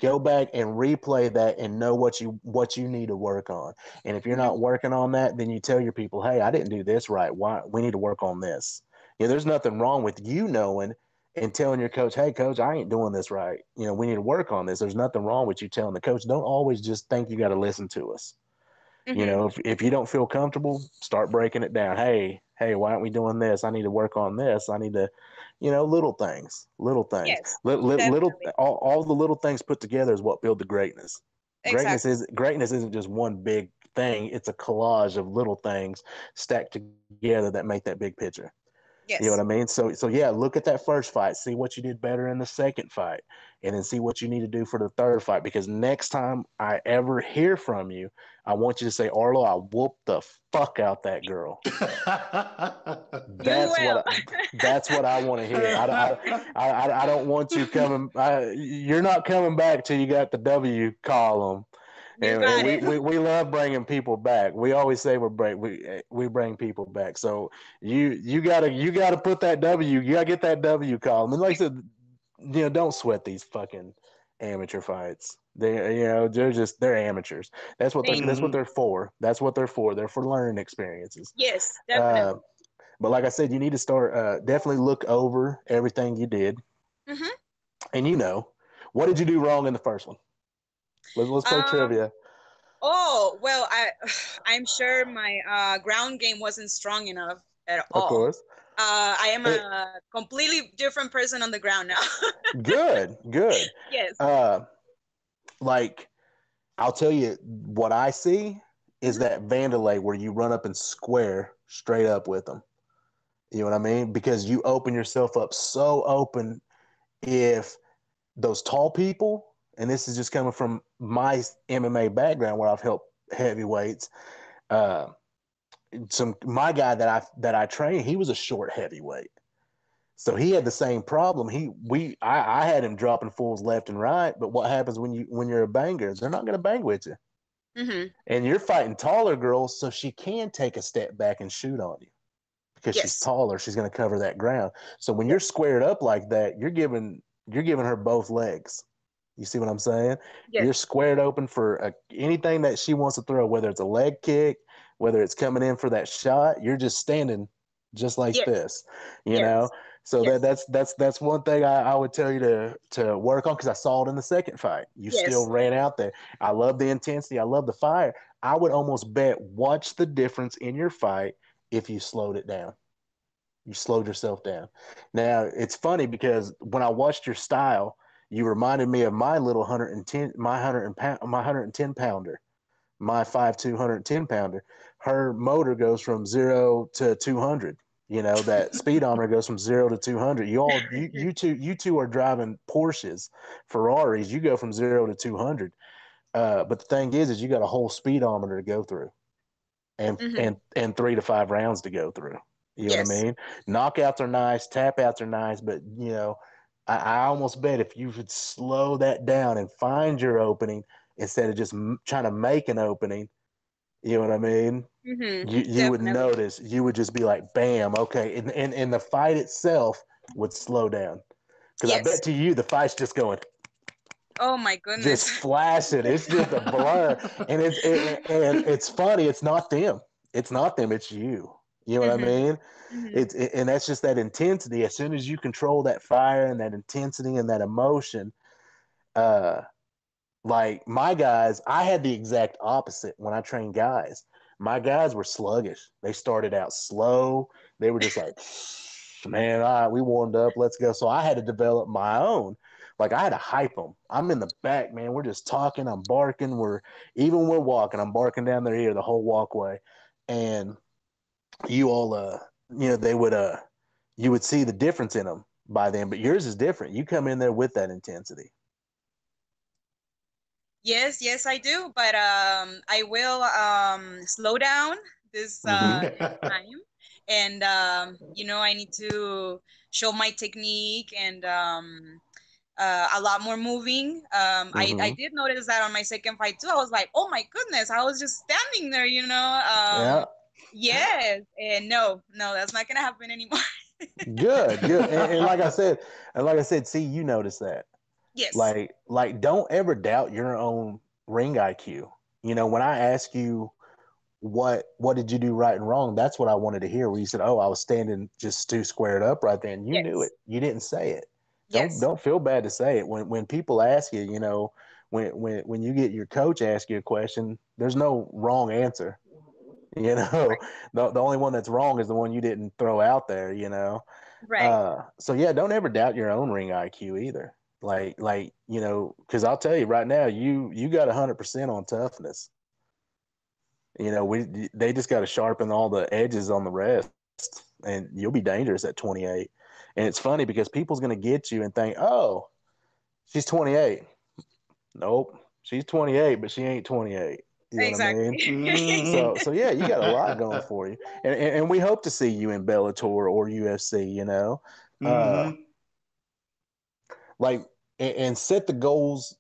go back and replay that and know what you what you need to work on. And if you're not working on that, then you tell your people, "Hey, I didn't do this right. Why? We need to work on this." You know, there's nothing wrong with you knowing and telling your coach, "Hey, coach, I ain't doing this right. You know, we need to work on this." There's nothing wrong with you telling the coach. Don't always just think you got to listen to us. You Mhm. know, if, if you don't feel comfortable, start breaking it down. Hey, hey, why aren't we doing this? I need to work on this. I need to, you know, little things, little things, Yes. Li- li- little, all, all the little things put together is what build the greatness. Greatness Exactly. is greatness isn't just one big thing. It's a collage of little things stacked together that make that big picture. Yes. You know what I mean? So so yeah, look at that first fight, see what you did better in the second fight, and then see what you need to do for the third fight. Because next time I ever hear from you, I want you to say, Arlo, I whooped the fuck out that girl. That's what I, that's what I want to hear. I, I, I, I, I don't want you coming. I, you're not coming back till you got the W column. And, and we, we, we love bringing people back. We always say we bring we we bring people back. So you you gotta you gotta put that W. You gotta get that W column. And like I said, you know, don't sweat these fucking amateur fights. They you know they're just they're amateurs. That's what they're, that's what they're for. That's what they're for. They're for learning experiences. yes, definitely. Uh, but like I said, you need to start uh, definitely look over everything you did, Mhm. and you know what did you do wrong in the first one. Let's let's play Um, trivia. Oh well, I I'm sure my uh, ground game wasn't strong enough at all. Of course. Uh, I am It- a completely different person on the ground now. Good, good. yes. Uh, like I'll tell you what I see is that Wanderlei where you run up and square straight up with them. You know what I mean? Because you open yourself up so open if those tall people, and this is just coming from my MMA background where I've helped heavyweights. Uh, some my guy that I that I trained, he was a short heavyweight. So he had the same problem. He we I, I had him dropping fools left and right. But what happens when you when you're a banger? They're not going to bang with you, hmm and you're fighting taller girls, so she can take a step back and shoot on you because she's taller. She's going to cover that ground. So when you're squared up like that, you're giving you're giving her both legs. You see what I'm saying? Yes. You're squared open for a, anything that she wants to throw, whether it's a leg kick, whether it's coming in for that shot. You're just standing just like Yes. this, you Yes. know. So that that's that's that's one thing I, I would tell you to to work on because I saw it in the second fight. You still ran out there. I love the intensity. I love the fire. I would almost bet watch the difference in your fight if you slowed it down. You slowed yourself down. Now it's funny because when I watched your style, you reminded me of my little 110, my 100 and pound, my 110 pounder, my 5'2", 110 pounder. Her motor goes from zero to 200. You know that speedometer goes from zero to 200. You all, you, you two, you two are driving Porsches, Ferraris. You go from zero to 200. Uh, but the thing is, is you got a whole speedometer to go through, and Mhm. and and three to five rounds to go through. You know Yes. what I mean? Knockouts are nice, tap outs are nice, but you know, I, I almost bet if you would slow that down and find your opening instead of just m- trying to make an opening, you know what I mean? hmm You you would notice. You would just be like, bam, okay, and and, and the fight itself would slow down. Because I bet to you the fight's just going, Oh my goodness. just flashing. It's just a blur, and it's it, and it's funny. It's not them. It's not them. It's you. You know what Mhm. I mean? Mhm. It's it, and that's just that intensity. As soon as you control that fire and that intensity and that emotion, uh, like my guys, I had the exact opposite when I trained guys. My guys were sluggish. They started out slow. They were just like, man, all right, we warmed up. Let's go. So I had to develop my own. Like I had to hype them. I'm in the back, man. We're just talking. I'm barking. We're even when we're walking. I'm barking down their ear the whole walkway, and you all, uh, you know, they would, uh, you would see the difference in them by then. But yours is different. You come in there with that intensity. Yes, yes, I do. But um, I will um slow down this uh, Mm-hmm. time, and um, you know, I need to show my technique and um, uh, a lot more moving. Um, I, I Mhm. did notice that on my second fight too. I was like, oh my goodness, I was just standing there, you know. yeah. Yes, and no, no, that's not gonna happen anymore. good good. And, and like i said and like i said see you notice that. Yes. like like don't ever doubt your own ring iq you know when i ask you what what did you do right and wrong that's what i wanted to hear where you said oh i was standing just too squared up right then. You knew it. You didn't say it. Don't yes. don't feel bad to say it. When when people ask you you know when when when you get your coach ask you a question there's no wrong answer you know the, the only one that's wrong is the one you didn't throw out there you know Right. uh, so yeah, don't ever doubt your own ring IQ either. Like, like you know, because I'll tell you right now, you you got hundred percent on toughness. You know, we they just got to sharpen all the edges on the rest. and you'll be dangerous at 28. And it's funny because people's going to get you and think, oh, she's 28. Nope, she's 28, but she ain't 28. You know exactly. what I mean? Mhm. So, so yeah, you got a lot going for you, and, and and we hope to see you in Bellator or UFC. You know, uh, Mhm. like and, and set the goals.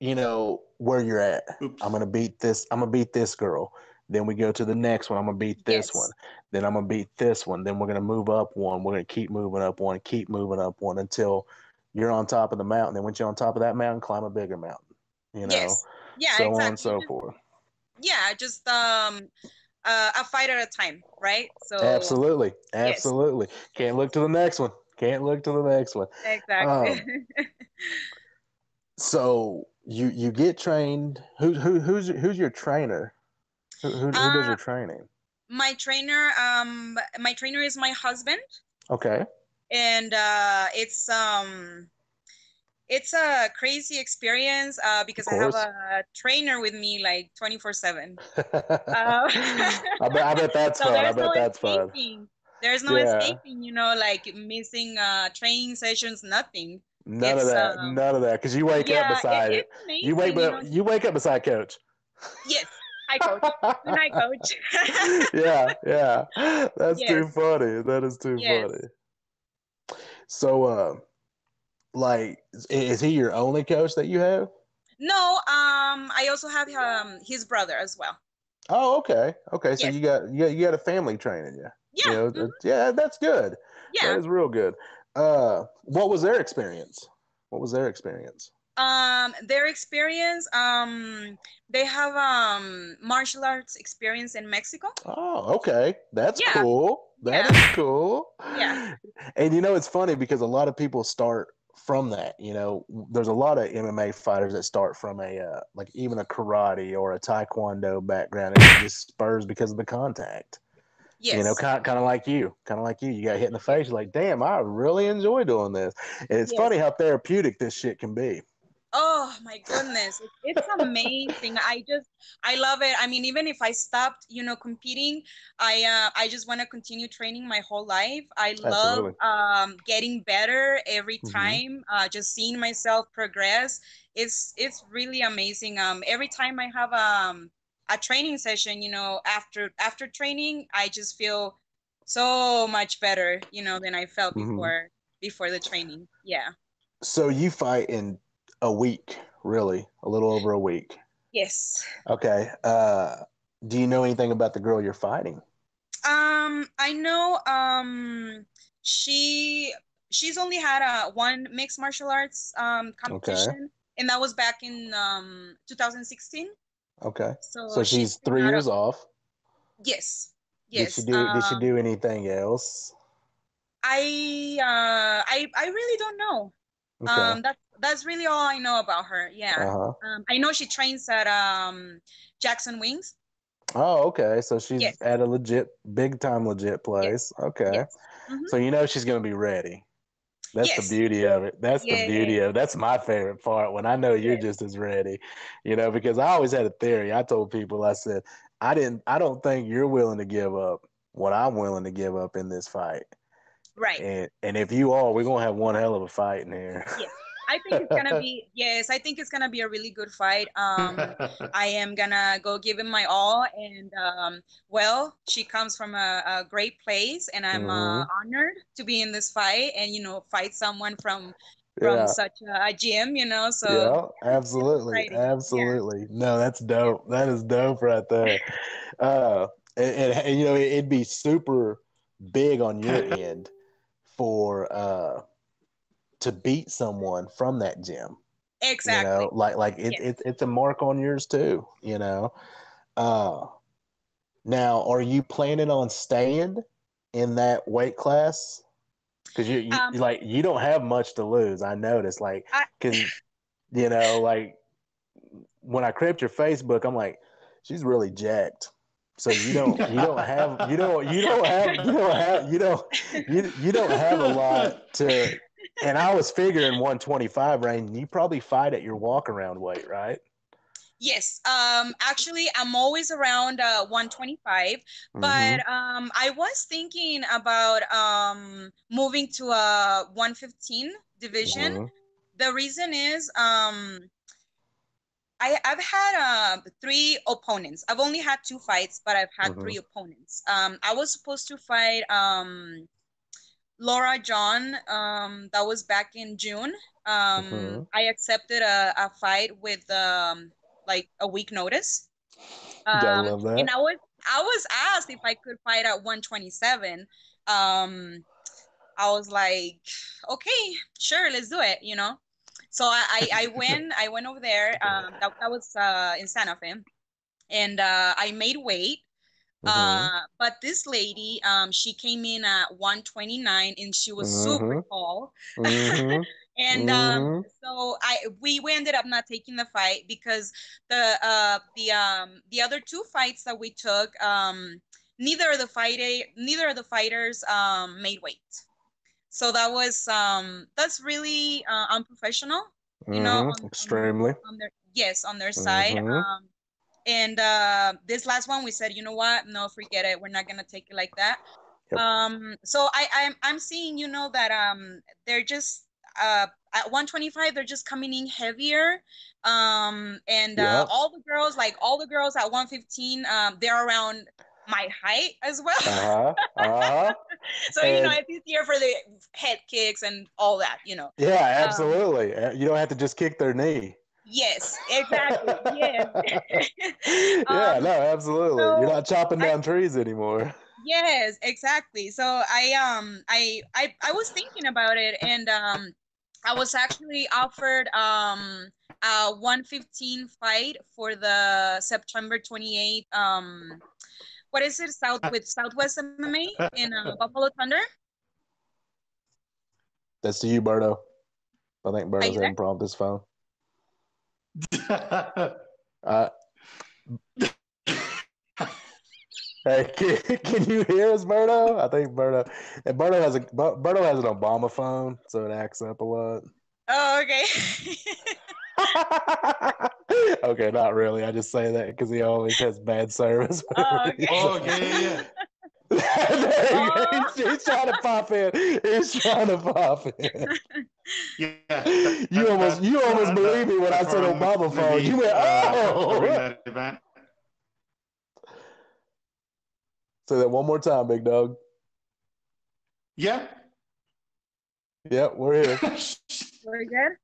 You know where you're at. Oops. I'm gonna beat this. I'm gonna beat this girl. Then we go to the next one. I'm gonna beat this Yes. one. Then I'm gonna beat this one. Then we're gonna move up one. We're gonna keep moving up one. Keep moving up one until you're on top of the mountain. Then once you're on top of that mountain, climb a bigger mountain. You know, yes. Yeah, so exactly. on and so Just- forth. yeah, just um uh, a fight at a time, right? So Absolutely, absolutely. Can't look to the next one. Can't look to the next one. Exactly. Um, So you you get trained. Who who who's who's your trainer? Who who, who does Uh, your training? my trainer, um, my trainer is my husband, Okay. and uh, it's um, it's a crazy experience uh, because I have a trainer with me like twenty four seven. I bet I bet that's so fun. I there's bet no that's fun. escaping. There's no Yeah. escaping, you know, like missing uh, training sessions, nothing. None of that. um, none of that. Because you wake yeah, up beside it, amazing. You wake you up. know? You wake up beside coach. Yes, I coach. Night, coach. yeah, yeah. That's too funny. That is too Yes. funny. So, uh, like, is, he your only coach that you have? no, um, I also have um his brother as well. Oh, okay, okay. So Yes. you got you got you got a family training you. Yeah, You know, mhm, uh, yeah, that's good. yeah. That is real good. Uh, what was their experience? What was their experience? um their experience um they have um martial arts experience in mexico Oh, okay. That's Yeah. cool. That Yeah. is cool. Yeah. And you know, it's funny because a lot of people start from that. You know, there's a lot of MMA fighters that start from a uh, like even a karate or a taekwondo background, and it just spurs because of the contact. yes You know, kind kind of like you, kind of like you. You got hit in the face. You're like, damn, I really enjoy doing this. And it's Yes. funny how therapeutic this shit can be. Oh my goodness. It's amazing. I just i love it. I mean even if i stopped you know competing i uh, i just want to continue training my whole life. I love um getting better every Mhm. time uh just seeing myself progress. It's it's really amazing. Um every time i have um a training session you know after after training i just feel so much better you know than i felt Mhm. before before the training. Yeah. So you fight in a week, really, a little over a week. yes Okay. Uh, do you know anything about the girl you're fighting? Um, I know um she she's only had a one mixed martial arts um competition and that was back in um 2016. Okay. So So she's been three years of- off. Yes. Yes. Did she do? did she um, do anything else? I uh I I really don't know. Okay. Um that that's really all I know about her. Yeah. uh huh. Um I know she trains at um Jackson Wink's. Oh, okay. So she's Yes. at a legit, big time legit place. Okay. Yes. Mhm. So you know she's gonna be ready. That's Yes. the beauty of it. That's Yeah. the beauty of it. That's my favorite part when I know you're Yes. just as ready. You know, because I always had a theory. I told people, I said, I didn't I don't think you're willing to give up what I'm willing to give up in this fight. Right. And and if you are, we're gonna have one hell of a fight in here. I think it's gonna be yes, I think it's gonna be a really good fight. Um I am gonna go give him my all, and um, well, she comes from a, a great place, and I'm uh, Mhm. honored to be in this fight, and you know, fight someone from from yeah. such a, a gym, you know. So yeah, absolutely, exciting. Yeah. absolutely. No, that's dope. That is dope right there. Uh, and, and, you know, it, it'd be super big on your end for uh to beat someone from that gym. exactly. You know, like like it, Yes. it it's a mark on yours too. You know. Uh, now, are you planning on staying in that weight class? Because you, you Um, like you don't have much to lose. I noticed, like, because you know, like when I crept your Facebook, I'm like, she's really jacked. So you don't you don't have you don't you don't have you don't have you don't you, you don't have a lot to and I was figuring 125 range. You probably fight at your walk around weight, right? Yes. Um, actually, I'm always around uh, 125, but Mhm. um, I was thinking about um, moving to a 115 division. Mhm. The reason is um, I, I've had uh, three opponents. I've only had two fights, but I've had Mhm. three opponents. Um, I was supposed to fight um, Laura John. Um, that was back in June. Um, Mhm. I accepted a, a fight with um, like a week notice. Gotta Um, love that. and I was I was asked if I could fight at 127. Um, I was like, okay, sure, let's do it. You know. So I I, I went I went over there. Um, that, that was uh, in Santa Fe, and uh, I made weight. Mhm. Uh, but this lady, um, she came in at 129 and she was super Mhm. tall. Mhm. And um, so I we, we ended up not taking the fight because the uh the um the other two fights that we took um neither of the fight neither of the fighters um made weight. So that was um that's really uh, unprofessional, you know, on, Extremely. on their yes on their side. Um, and uh, this last one we said, you know what? No, forget it. We're not gonna take it like that. Yep. Um, so I I'm I'm seeing, you know, that um they're just uh at 125 they're just coming in heavier. Um, and uh, all the girls, like all the girls at 115, um, they're around my height as well. Uh huh. Uh huh. so you know, and- it's easier for the head kicks and all that, you know. Yeah, absolutely. Uh, you don't have to just kick their knee. Yes, exactly. yes. yeah, Um, no, absolutely. You're not chopping I- down trees anymore. Yes, exactly. So I um I I I was thinking about it and um I was actually offered um a 115 fight for the September 28th um what is it South with Southwest MMA in uh, Buffalo Thunder. That's to you, Berto. I think Berto's you there? having problems with his phone. Uh, hey, can, can you hear us, Berto? I think Berto. And Berto has a Ber- Berto has an Obama phone, so it acts up a lot. Oh, okay. okay, not really. I just say that because he always has bad service. Oh, okay. oh, yeah, yeah, yeah. There you go. he's, he's trying to pop in. He's trying to pop in. Yeah. You almost, you almost believe me when I said Obama phone. You went, uh, oh. that event. Say that one more time, big dog. Yeah. Yep, we're here. Very good.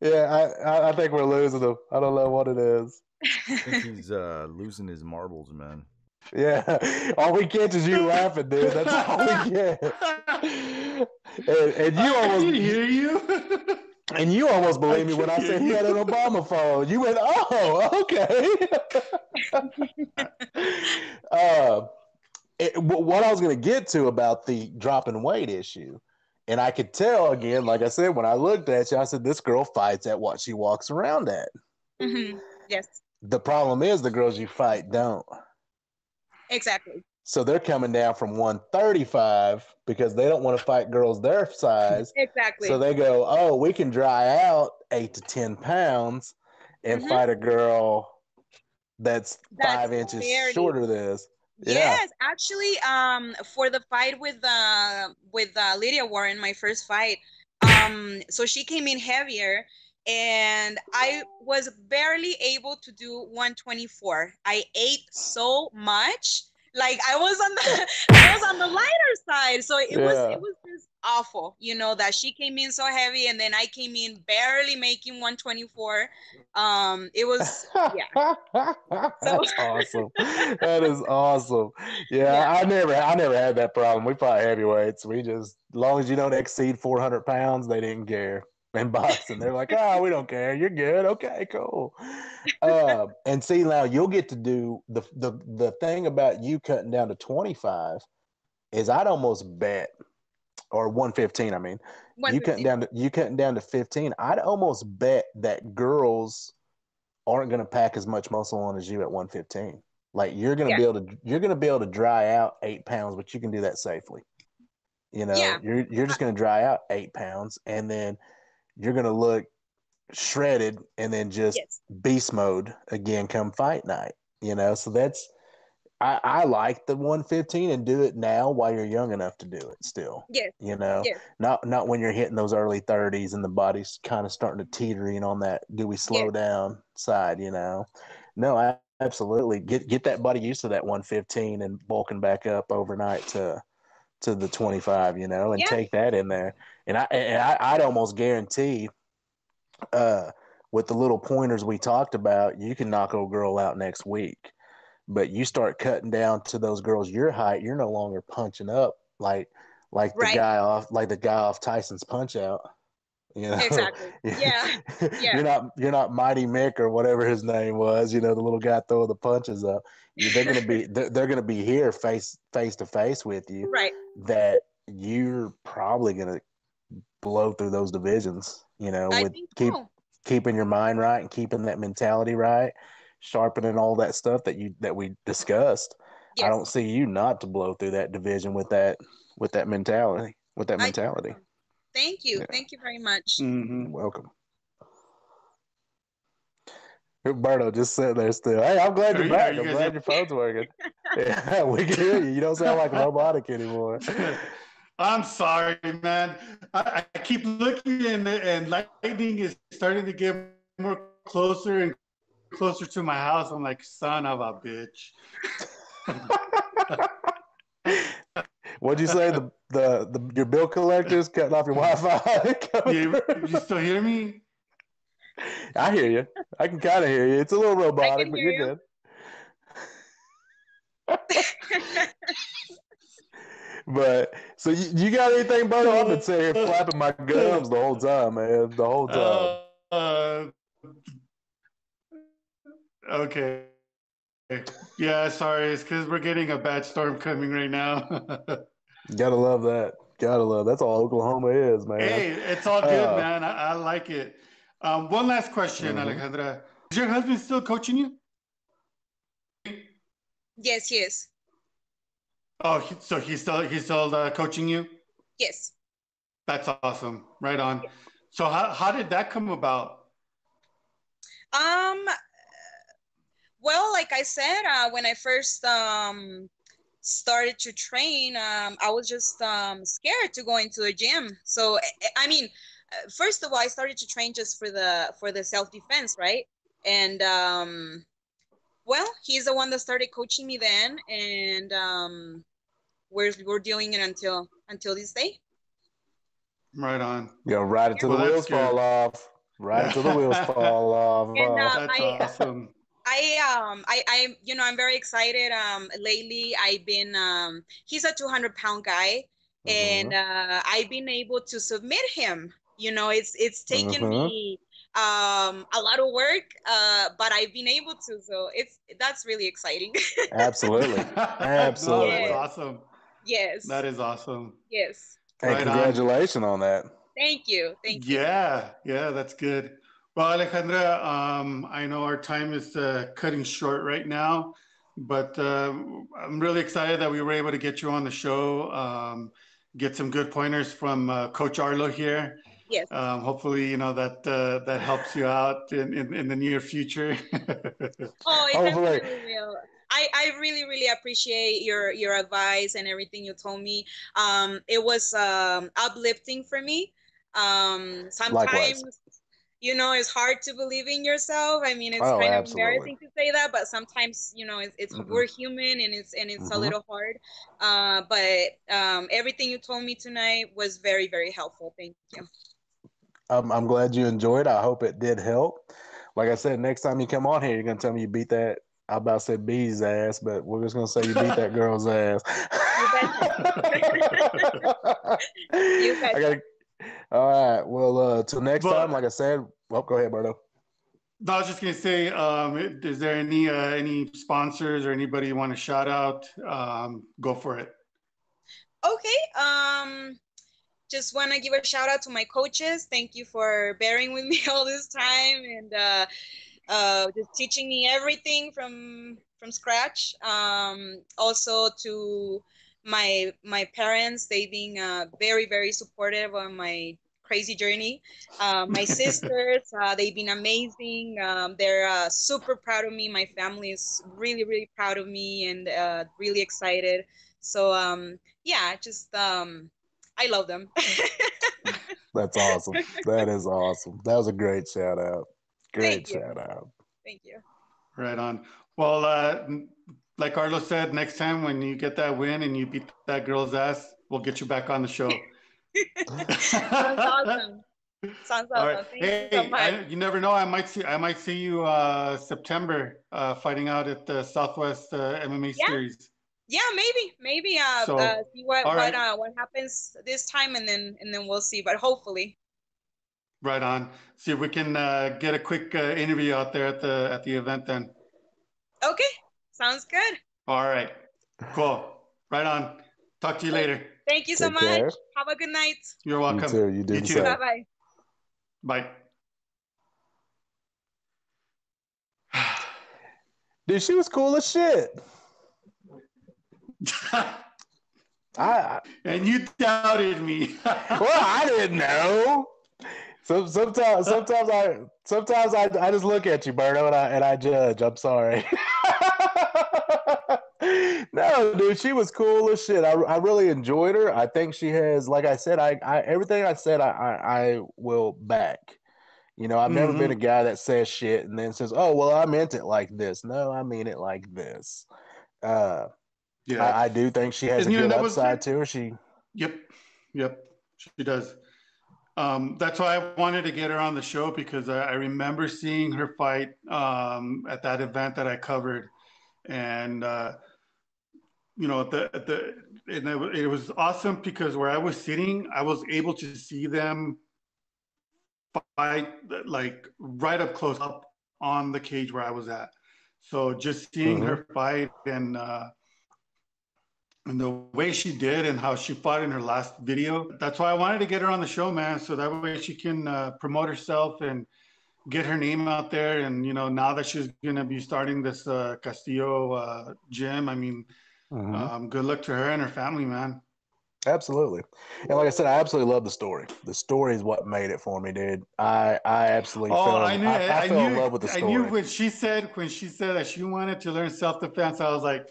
Yeah, I, I, I think we're losing him. I don't know what it is. I think he's uh, losing his marbles, man. Yeah, all we get is you laughing, dude. That's all we get. And, and you I almost can hear you. and you almost believe me when I said hear he had an. Obama phone. You went, oh, okay. uh, it, what I was going to get to about the dropping weight issue, and I could tell again, like I said, when I looked at you, I said this girl fights at what she walks around at. Mhm. Yes, The problem is the girls you fight don't. Exactly. So they're coming down from 135 because they don't want to fight girls their size. Exactly. So they go, oh, we can dry out eight to 10 pounds and Mhm. fight a girl that's, That's five inches shorter than this. Yeah. Yes, actually, um, for the fight with uh with uh, Lydia Warren, my first fight, um, so she came in heavier, and I was barely able to do 124. I ate so much, like I was on the I was on the lighter side, so it was it was just awful, you know, that she came in so heavy, and then I came in barely making 124. Um, it was yeah. That's awesome. That is awesome. Yeah, Yeah. I never, I never had that problem. We fought heavyweights. We just, as long as you don't exceed 400 pounds, they didn't care. In boxing, they're like, "Oh, we don't care. You're good. Okay, cool." Uh, and see, now you'll get to do the the the thing about you cutting down to 25 is I'd almost bet, or 115. I mean, you cutting down to you cutting down to 15 i'd almost bet that girls aren't going to pack as much muscle on as you at 115 like you're going to Yeah. be able to you're going to be able to dry out eight pounds but you can do that safely you know Yeah. you're, you're just going to dry out eight pounds and then you're going to look shredded and then just Yes. beast mode again come fight night. You know, so that's I, I like the 115 and do it now while you're young enough to do it still. Yes. You know, Yes. not not when you're hitting those early 30s and the body's kind of starting to teetering on that do we slow Yes. down side, you know. No, I absolutely get get that body used to that 115 and bulking back up overnight to to the 25, you know, and Yeah. take that in there. And I and I, I'd almost guarantee uh with the little pointers we talked about, you can knock a girl out next week. But you start cutting down to those girls your height, you're no longer punching up like like Right. the guy off like the guy off Tyson's punch out. You know? Exactly. Yeah. Yeah. you're not you're not Mighty Mick or whatever his name was, you know, the little guy throwing the punches up. They're gonna be they're, they're gonna be here face face to face with you Right. that you're probably gonna blow through those divisions, you know, I with keep so. keeping your mind right and keeping that mentality right, sharpening all that stuff that you that we discussed. Yes. I don't see you not to blow through that division with that with that mentality. With that I- mentality. Thank you. Yeah. Thank you very much. Mhm. Welcome. Berto just sitting there still. Hey, I'm glad you're back. you I'm glad your phone's working. yeah, we can hear you. You don't sound like robotic anymore. I'm sorry, man. I, I keep looking and, and lightning is starting to get more closer and closer to my house. I'm like, son of a bitch. What'd you say? The, the the your bill collector's cutting off your Wi-Fi. You, you still hear me? I hear you. I can kind of hear you. It's a little robotic, but you're you. good. But so you, you got anything, Berto? I've been sitting here flapping my gums the whole time, man. The whole time. Uh, uh, okay. Yeah, sorry. It's because we're getting a bad storm coming right now. Gotta love that. Gotta love. That's all Oklahoma is, man. hey, it's all good, Uh, man. I, I like it. Um, one last question, Mhm. Alejandra. Is your husband still coaching you? yes. Yes. Oh, so he's still he's still uh, coaching you? Yes. That's awesome. Right on. So how how did that come about? Um. Well, like I said, uh, when I first um started to train, um, I was just um scared to go into a gym. So I- I mean, uh, first of all, I started to train just for the for the self defense, right? And um, well, he's the one that started coaching me then, and um, we're we're doing it until until this day. Right on. Go right until Well, the wheels good. fall off. Right until the wheels fall off. And, Uh, That's I- awesome. I um I I you know I'm very excited. Um lately I've been um he's a 200 pound guy and uh I've been able to submit him. You know it's it's taken Mhm. me um a lot of work uh but I've been able to so it's that's really exciting. absolutely. Absolutely. No, that's Yeah. awesome. Yes. That is awesome. yes. Hey, Right congratulations on that. Thank you. Thank you. Yeah, yeah, that's good. Well, Alejandra, um, I know our time is uh, cutting short right now, but um, I'm really excited that we were able to get you on the show, um, get some good pointers from uh, Coach Arlo here. Yes. Um, hopefully, you know that uh, that helps you out in, in, in the near future. Oh, it Hopefully. definitely will. I, I really really appreciate your your advice and everything you told me. Um, it was um, uplifting for me. Um, Likewise. sometimes you know it's hard to believe in yourself. I mean, it's Oh, kind of embarrassing to say that, but sometimes you know it's, it's Mhm. we're human and it's and it's a Mhm. little hard. Uh, but um, everything you told me tonight was very very helpful. Thank you. I'm, I'm glad you enjoyed. I hope it did help. Like I said, next time you come on here, you're gonna tell me you beat that. I about to say B's ass, but we're just gonna say you beat that girl's ass. You betcha. I gotta, all right. Well, uh, till next But- time, like I said, well, go ahead, Berto. No, I was just gonna say, um, is there any uh, any sponsors or anybody you want to shout out? Um, go for it. Okay. Um, just want to give a shout out to my coaches. Thank you for bearing with me all this time and uh, uh, just teaching me everything from from scratch. Um, also to my my parents, they being uh, very very supportive on my crazy journey. Um, my sisters, uh, they've been amazing. Um, they're uh, super proud of me. My family is really, really proud of me and uh, really excited. So um, yeah, just um, I love them. That's awesome. That is awesome. That was a great shout out. Great Thank you. shout out. Thank you. Right on. Well, uh, like Arlo said, next time when you get that win and you beat that girl's ass, we'll get you back on the show. Sounds awesome. Sounds awesome. right. Thank Hey, you so much. I, you never know. I might see. I might see you uh, September uh, fighting out at the Southwest uh, MMA Yeah. series. yeah, maybe, maybe uh, So, uh see what what right. uh what happens this time, and then and then we'll see. But hopefully, Right on. See if we can uh, get a quick uh, interview out there at the at the event. Then. okay, sounds good. All right. Cool. Right on. Talk to you later. Thank you so Take much. care. Have a good night. You're You welcome. too. You do You the too. same. Bye bye. Bye. Dude, she was cool as shit. I and you doubted me. well, I didn't know. So sometimes, sometimes I, sometimes I, I just look at you, Berto, and I and I judge. I'm sorry. no, dude, she was cool as shit. I, I really enjoyed her. I think she has, like I said, I, I everything I said, I, I, I will back. You know, I've never Mhm. been a guy that says shit and then says, "Oh, well, I meant it like this." No, I mean it like this. Uh, yeah. I, I do think she has And, a good upside to her. She Yep, yep, she does. Um, that's why I wanted to get her on the show because I, I remember seeing her fight um, at that event that I covered, and uh, you know the the and it, it was awesome because where I was sitting, I was able to see them fight like right up close up on the cage where I was at. So just seeing Mhm. her fight and uh, and the way she did and how she fought in her last video. That's why I wanted to get her on the show, man. So that way she can uh, promote herself and get her name out there. And you know, now that she's gonna be starting this uh, Castillo uh, gym, I mean, Mhm. um, good luck to her and her family, man. Absolutely. And like I said, I absolutely love the story. The story is what made it for me, dude. I I absolutely Oh, fell, I knew. I, I I, fell in knew. love with the I knew when she said when she said that she wanted to learn self defense. I was like,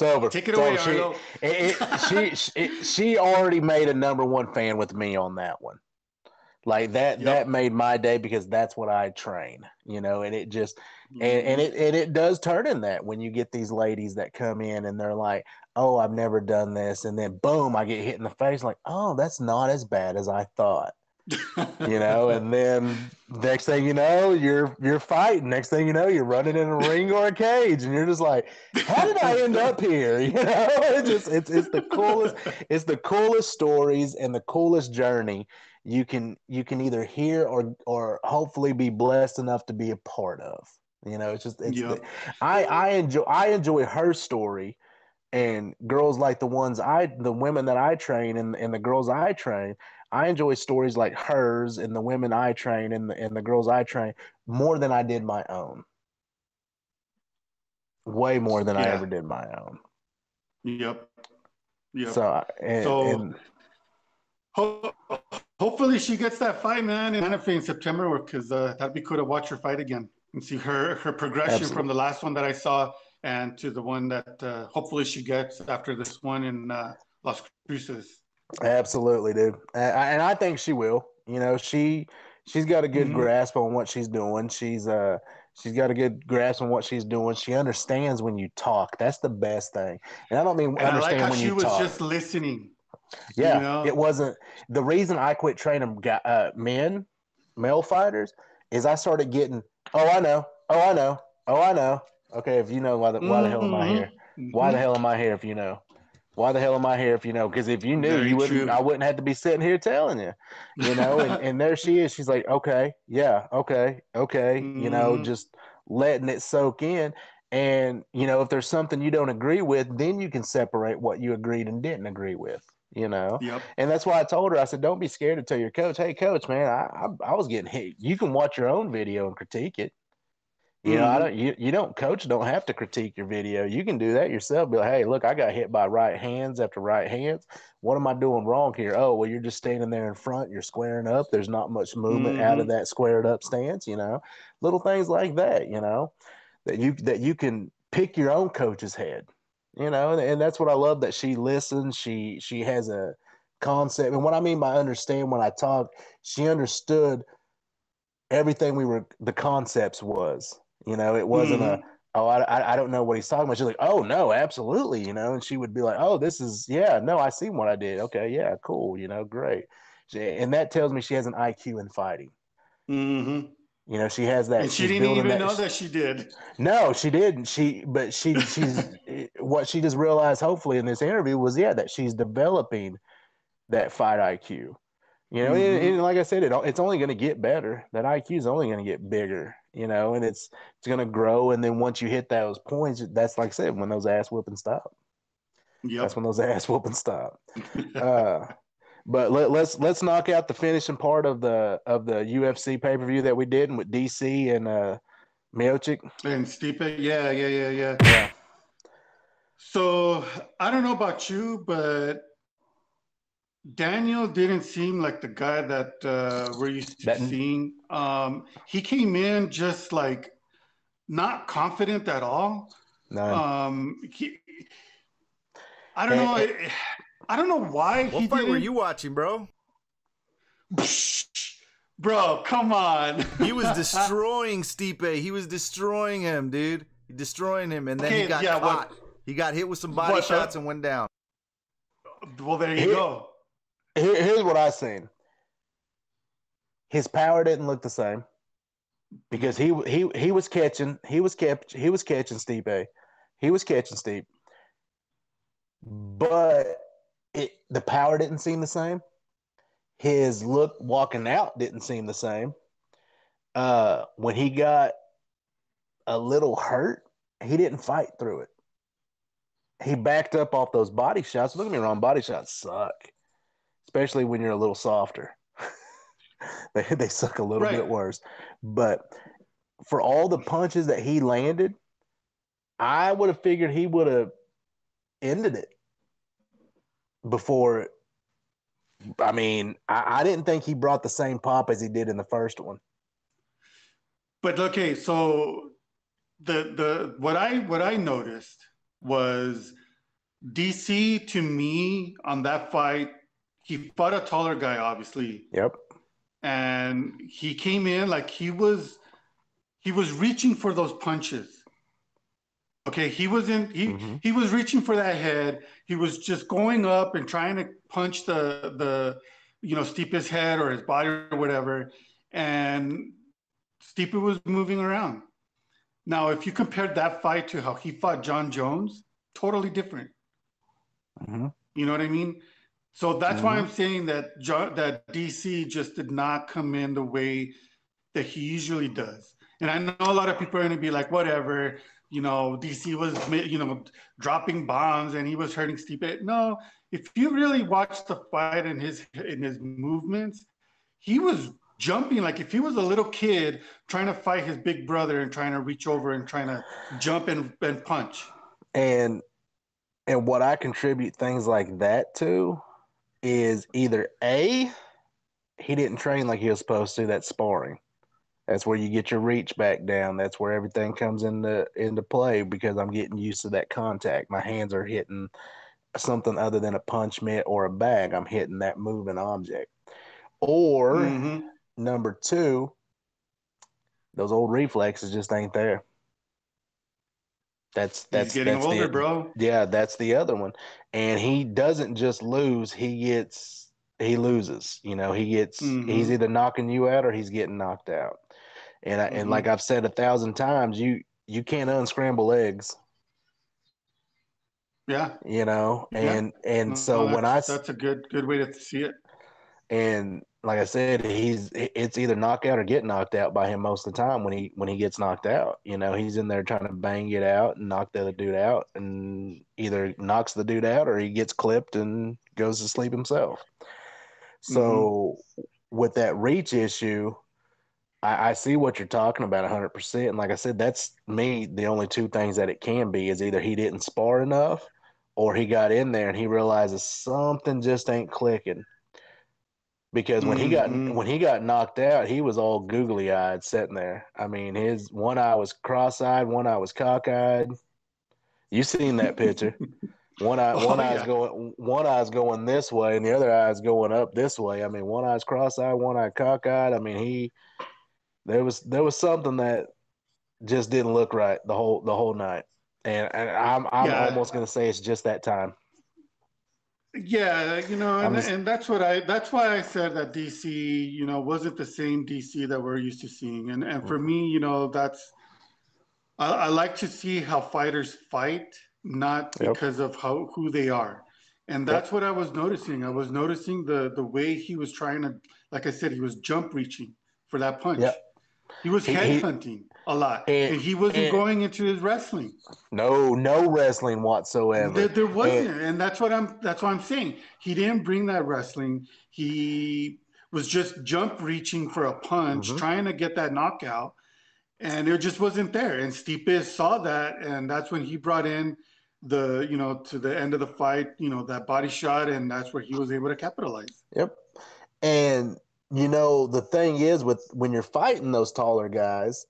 it's over. take it It's away, over. She, Arlo. it, it, she, she, it- she already made a number one fan with me on that one. Like that, Yep. that made my day because that's what I train, you know, and it just, and, and it and it does turn in that when you get these ladies that come in and they're like, "Oh, I've never done this," and then boom, I get hit in the face, like, "Oh, that's not as bad as I thought," you know. And then next thing you know, you're you're fighting. Next thing you know, you're running in a ring or a cage, and you're just like, "How did I end up here?" You know, it's just it's it's the coolest it's the coolest stories and the coolest journey you can you can either hear or or hopefully be blessed enough to be a part of. You know, it's just it's Yep. I I enjoy I enjoy her story and girls like the ones I the women that I train and and the girls I train. I enjoy stories like hers and the women I train and the, and the girls I train more than I did my own. Way more than I ever did my own. Yep. Yep. So and, So- and Ho- hopefully she gets that fight, man, in in September, because uh, that'd be cool to watch her fight again and see her her progression Absolutely. from the last one that I saw and to the one that uh, hopefully she gets after this one in uh, Las Cruces. Absolutely, dude, and I, think she will. You know, she she's got a good Mhm. grasp on what she's doing. She's uh she's got a good grasp on what she's doing. She understands when you talk. That's the best thing. And I don't mean And I like understand how when she was talk. just listening. yeah, you know? it wasn't the reason I quit training uh, men, male fighters, is I started getting. Oh, I know. Oh, I know. Oh, I know. Okay, if you know why the why the hell am I Mhm. here? Why the hell am I here if you know? Why the hell am I here if you know? Because if you knew, Very you wouldn't. true. I wouldn't have to be sitting here telling you. You know, and, and there she is. She's like, okay, yeah, okay, okay. You know, Mhm. just letting it soak in. And you know, if there's something you don't agree with, then you can separate what you agreed and didn't agree with. You know, Yep. and that's why I told her. I said, don't be scared to tell your coach, hey, coach, man, I I, I was getting hit. You can watch your own video and critique it. You know, I Mhm. don't. You, you don't. Coach don't have to critique your video. You can do that yourself. Be like, hey, look, I got hit by right hands after right hands. What am I doing wrong here? Oh, well, you're just standing there in front. You're squaring up. There's not much movement out of that squared up stance. You know, little things like that. You know, that you that you can pick your own coach's head. You know, and, and that's what I love that she listens. She she has a concept, and what I mean by understand when I talk, she understood everything we were the concepts was. You know, it wasn't a oh I, I don't know what he's talking about. She's like, oh no, absolutely, you know, and she would be like, oh this is yeah, no, I see what I did. Okay, yeah, cool, you know, great. She, and that tells me she has an IQ in fighting. Mm-hmm. You know, she has that. And she didn't even know that she did. No, she didn't. She, but she, she's what she just realized. Hopefully, in this interview, was yeah that she's developing that fight IQ. You know, and, Mhm. and like I said, it it's only going to get better. That IQ is only going to get bigger. You know, and it's it's going to grow. And then once you hit those points, that's like I said, when those ass whooping stop. Yeah, That's when those ass whooping stop. Uh, but let, let's let's knock out the finishing part of the of the UFC pay per view that we did with DC and uh, Miocic. and Stipe, yeah, yeah, yeah, yeah. Yeah. So I don't know about you, but Daniel didn't seem like the guy that uh, we're used to That- seeing. Um, he came in just like not confident at all. No. Um, he, I don't know. eh. I don't know why What he fight didn't. were you watching, bro? Bro, come on. He was destroying Stipe. He was destroying him, dude. Destroying him, and then he got yeah, what- caught. He got hit with some body What, uh, shots and went down. well, there you Here- go. Here, here's what I seen. His power didn't look the same because he he he was catching he was kept he was catching Stipe, he was catching Stipe, but it the power didn't seem the same. His look walking out didn't seem the same. Uh, when he got a little hurt, he didn't fight through it. He backed up off those body shots. Look at me wrong, body shots suck especially when you're a little softer. they they suck a little Right. bit worse. But for all the punches that he landed, I would have figured he would have ended it before. I mean, I, I didn't think he brought the same pop as he did in the first one. But okay, so the the what I what I noticed was DC to me on that fight, he fought a taller guy, obviously, Yep. and he came in like he was he was reaching for those punches. Okay, he was in he Mhm. he was reaching for that head. He was just going up and trying to punch the the you know Stipe's head or his body or whatever, and Stipe was moving around. Now, if you compared that fight to how he fought Jon Jones, totally different. Mhm. You know what I mean? So that's why Mhm. I'm saying that that DC just did not come in the way that he usually does. And I know a lot of people are going to be like, whatever, you know, DC was, you know, dropping bombs and he was hurting Stipe. No, if you really watch the fight and his in his movements, he was jumping like if he was a little kid trying to fight his big brother and trying to reach over and trying to jump and, and punch. and and what I contribute things like that to is either a he didn't train like he was supposed to. That's sparring. That's where you get your reach back down. That's where everything comes into into play because I'm getting used to that contact. My hands are hitting something other than a punch mitt or a bag. I'm hitting that moving object. Or Mhm. number two, those old reflexes just ain't there. That's that's He's getting that's older, the, bro. yeah, that's the other one. And he doesn't just lose, he gets he loses. You know, he gets Mhm. he's either knocking you out or he's getting knocked out. And I, Mm-hmm. and like I've said a thousand times, you you can't unscramble eggs, Yeah. you know. Yeah. And and No, so when I that's a good good way to see it. and like I said, he's it's either knockout or get knocked out by him most of the time when he when he gets knocked out. You know, he's in there trying to bang it out and knock the other dude out, and either knocks the dude out or he gets clipped and goes to sleep himself. So mm-hmm. with that reach issue, I, I see what you're talking about 100%. And like I said, that's me. The only two things that it can be is either he didn't spar enough or he got in there and he realizes something just ain't clicking. Because when he got Mhm. when he got knocked out, he was all googly eyed sitting there. I mean, his one eye was cross eyed, one eye was cockeyed. You seen that picture? One eye, Oh, one eye's yeah. going, one eye's going this way, and the other eye's going up this way. I mean, one eye's cross-eyed, one eye cockeyed. I mean, he, there was there was something that just didn't look right the whole the whole night, and and I'm I'm Yeah. almost gonna say it's just that time. Yeah, you know, and, just- and that's what I that's why I said that DC, you know, wasn't the same DC that we're used to seeing. And and for me, you know, that's I, I like to see how fighters fight, not Yep. because of how who they are. And that's what I was noticing. I was noticing the the way he was trying to, like I said, he was jump reaching for that punch. Yep. He was He- head he- hunting a lot, And- and, he wasn't and- going into his wrestling. No, no wrestling whatsoever. There, there wasn't, and that's what I'm. That's what I'm saying. He didn't bring that wrestling. He was just jump reaching for a punch, Mhm. trying to get that knockout, and it just wasn't there. And Stipe saw that, and that's when he brought in the, you know, to the end of the fight, you know, that body shot, and that's where he was able to capitalize. Yep. And you know, the thing is with when you're fighting those taller guys,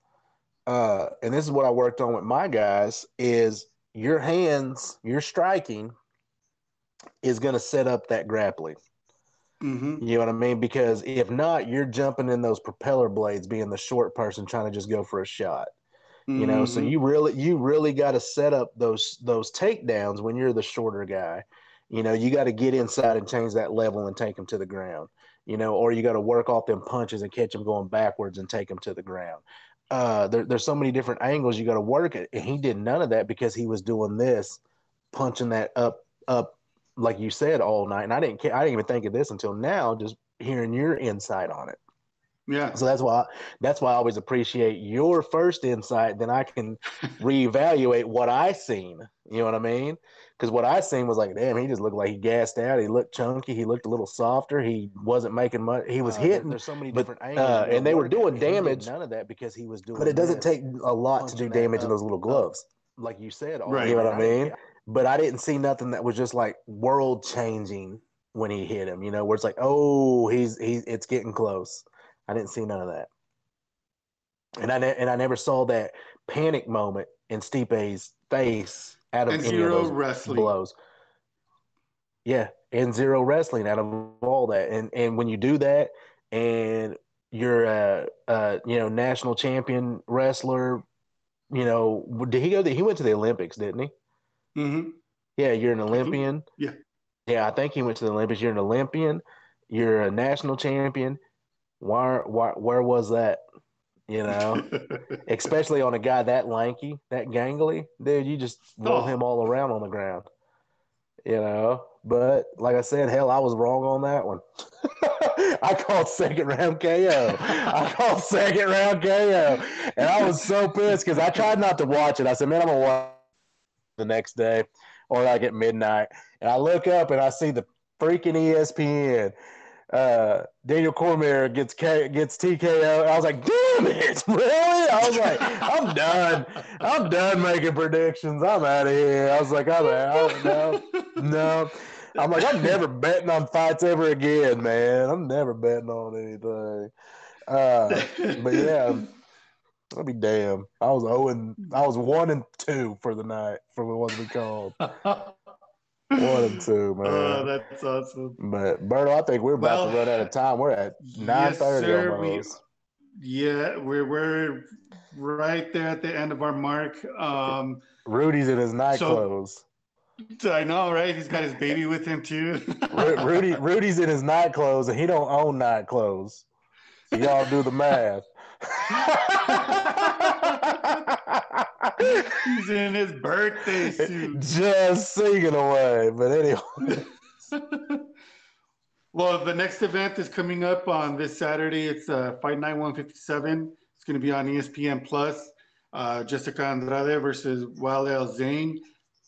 uh, and this is what I worked on with my guys, is your hands, your striking is gonna set up that grappling. hmm You know what I mean? Because if not, you're jumping in those propeller blades, being the short person trying to just go for a shot. You know, so Mhm. you really you really got to set up those those takedowns when you're the shorter guy. You know, you got to get inside and change that level and take them to the ground. You know, or you got to work off them punches and catch them going backwards and take them to the ground. Uh, there, there's so many different angles you got to work it, and he did none of that because he was doing this, punching that up up like you said all night. And I didn't care, I didn't even think of this until now, just hearing your insight on it. yeah, So that's why that's why I always appreciate your first insight. Then I can reevaluate what I seen. You know what I mean? Because what I seen was like, damn, he just looked like he gassed out. He looked chunky. He looked a little softer. He wasn't making much. He was Uh, hitting. there's so many but, different angles uh, and they were doing at. Damage. None of that because he was doing. But it doesn't this. take a lot to do that damage in those little up. gloves. like you said, all Right. You know what I mean? But I didn't see nothing that was just like world changing when he hit him. You know, where it's like, oh, he's he's it's getting close. I didn't see none of that, and I ne- and I never saw that panic moment in Stipe's face out of And zero wrestling. blows. Yeah, and zero wrestling out of all that, and and when you do that, and you're a, a you know national champion wrestler, you know, did he go? He went to the Olympics, didn't he? hmm Yeah, you're an think- Olympian. yeah. Yeah, I think he went to the Olympics. You're an Olympian. You're a national champion. Why, why, where was that? You know, especially on a guy that lanky, that gangly, dude. You just roll Oh. him all around on the ground. You know, but like I said, hell, I was wrong on that one. I called second round KO. I called second round KO, and I was so pissed because I tried not to watch it. I said, "Man, I'm gonna watch the next day or like at midnight." And I look up and I see the freaking ESPN. Uh, Daniel Cormier gets K, gets TKO. I was like, "Damn it, really?" I was like, "I'm done. I'm done making predictions. I'm out of here." I was like, "I'm out. No, no." I'm like, I'm never betting on fights ever again, man. I'm never betting on anything. Uh, but yeah, I'll be damn. I was zero and I was one and two for the night for the ones we called. One and two, man. Oh, that's awesome. but Berto, I think we're about to run out of time. We're at nine Yes, thirty sir. We- Yeah, we're we're right there at the end of our mark. Um, Rudy's in his night So- clothes. I know, right? He's got his baby with him too. Ru- Rudy, Rudy's in his night clothes, and he don't own night clothes. So y'all do the math. He's in his birthday suit. Just singing away. But anyway, well, the next event is coming up on this Saturday. It's uh, Fight Night 157. It's going to be on ESPN Plus. Uh, Jessica Andrade versus Weili Zhang.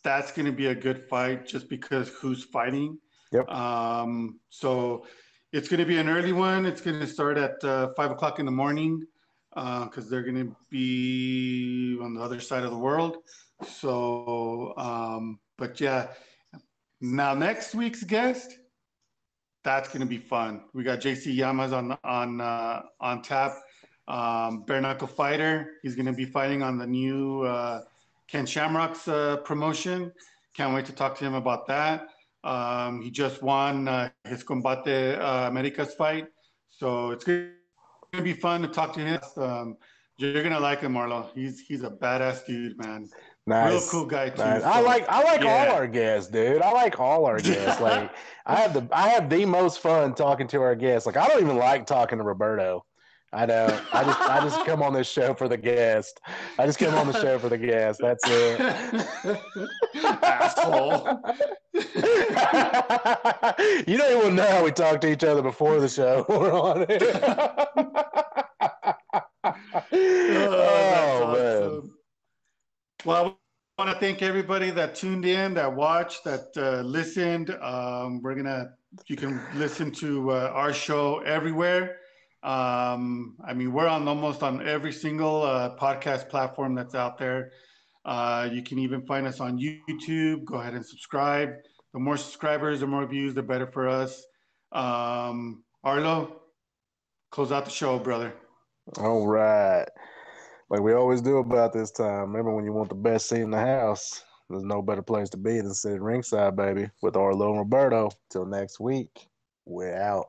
That's going to be a good fight just because who's fighting. Yep. Um, so it's going to be an early one. It's going to start at uh, five o'clock in the morning. Because uh, they're going to be on the other side of the world. So, um, but yeah, now next week's guest, that's going to be fun. We got JC Yamas on on uh, on tap. Um, bare knuckle fighter. He's going to be fighting on the new uh, Ken Shamrock's uh, promotion. Can't wait to talk to him about that. Um, he just won uh, his Combate uh, Americas fight, so it's going to be fun to talk to him. Um, you're gonna like him, Arlo. He's he's a badass dude, man. Nice. Real cool guy too. Nice. So, I like I like yeah. all our guests, dude. I like all our guests. Like I have the I have the most fun talking to our guests. Like I don't even like talking to Roberto. I know. I just I just come on this show for the guest. I just come on the show for the guest. That's it. Asshole. you don't even know how we talk to each other before the show. We're on it. oh, oh man. Well, I want to thank everybody that tuned in, that watched, that uh, listened. Um, we're gonna, you can listen to uh, our show everywhere. Um, I mean, we're on almost on every single uh, podcast platform that's out there. Uh, you can even find us on YouTube. Go ahead and subscribe. The more subscribers, the more views, the better for us. Um, Arlo, close out the show, brother. All right like we always do about this time. Remember when you want the best seat in the house? There's no better place to be than sitting ringside, baby, with Arlo and Roberto. Till next week, we're out.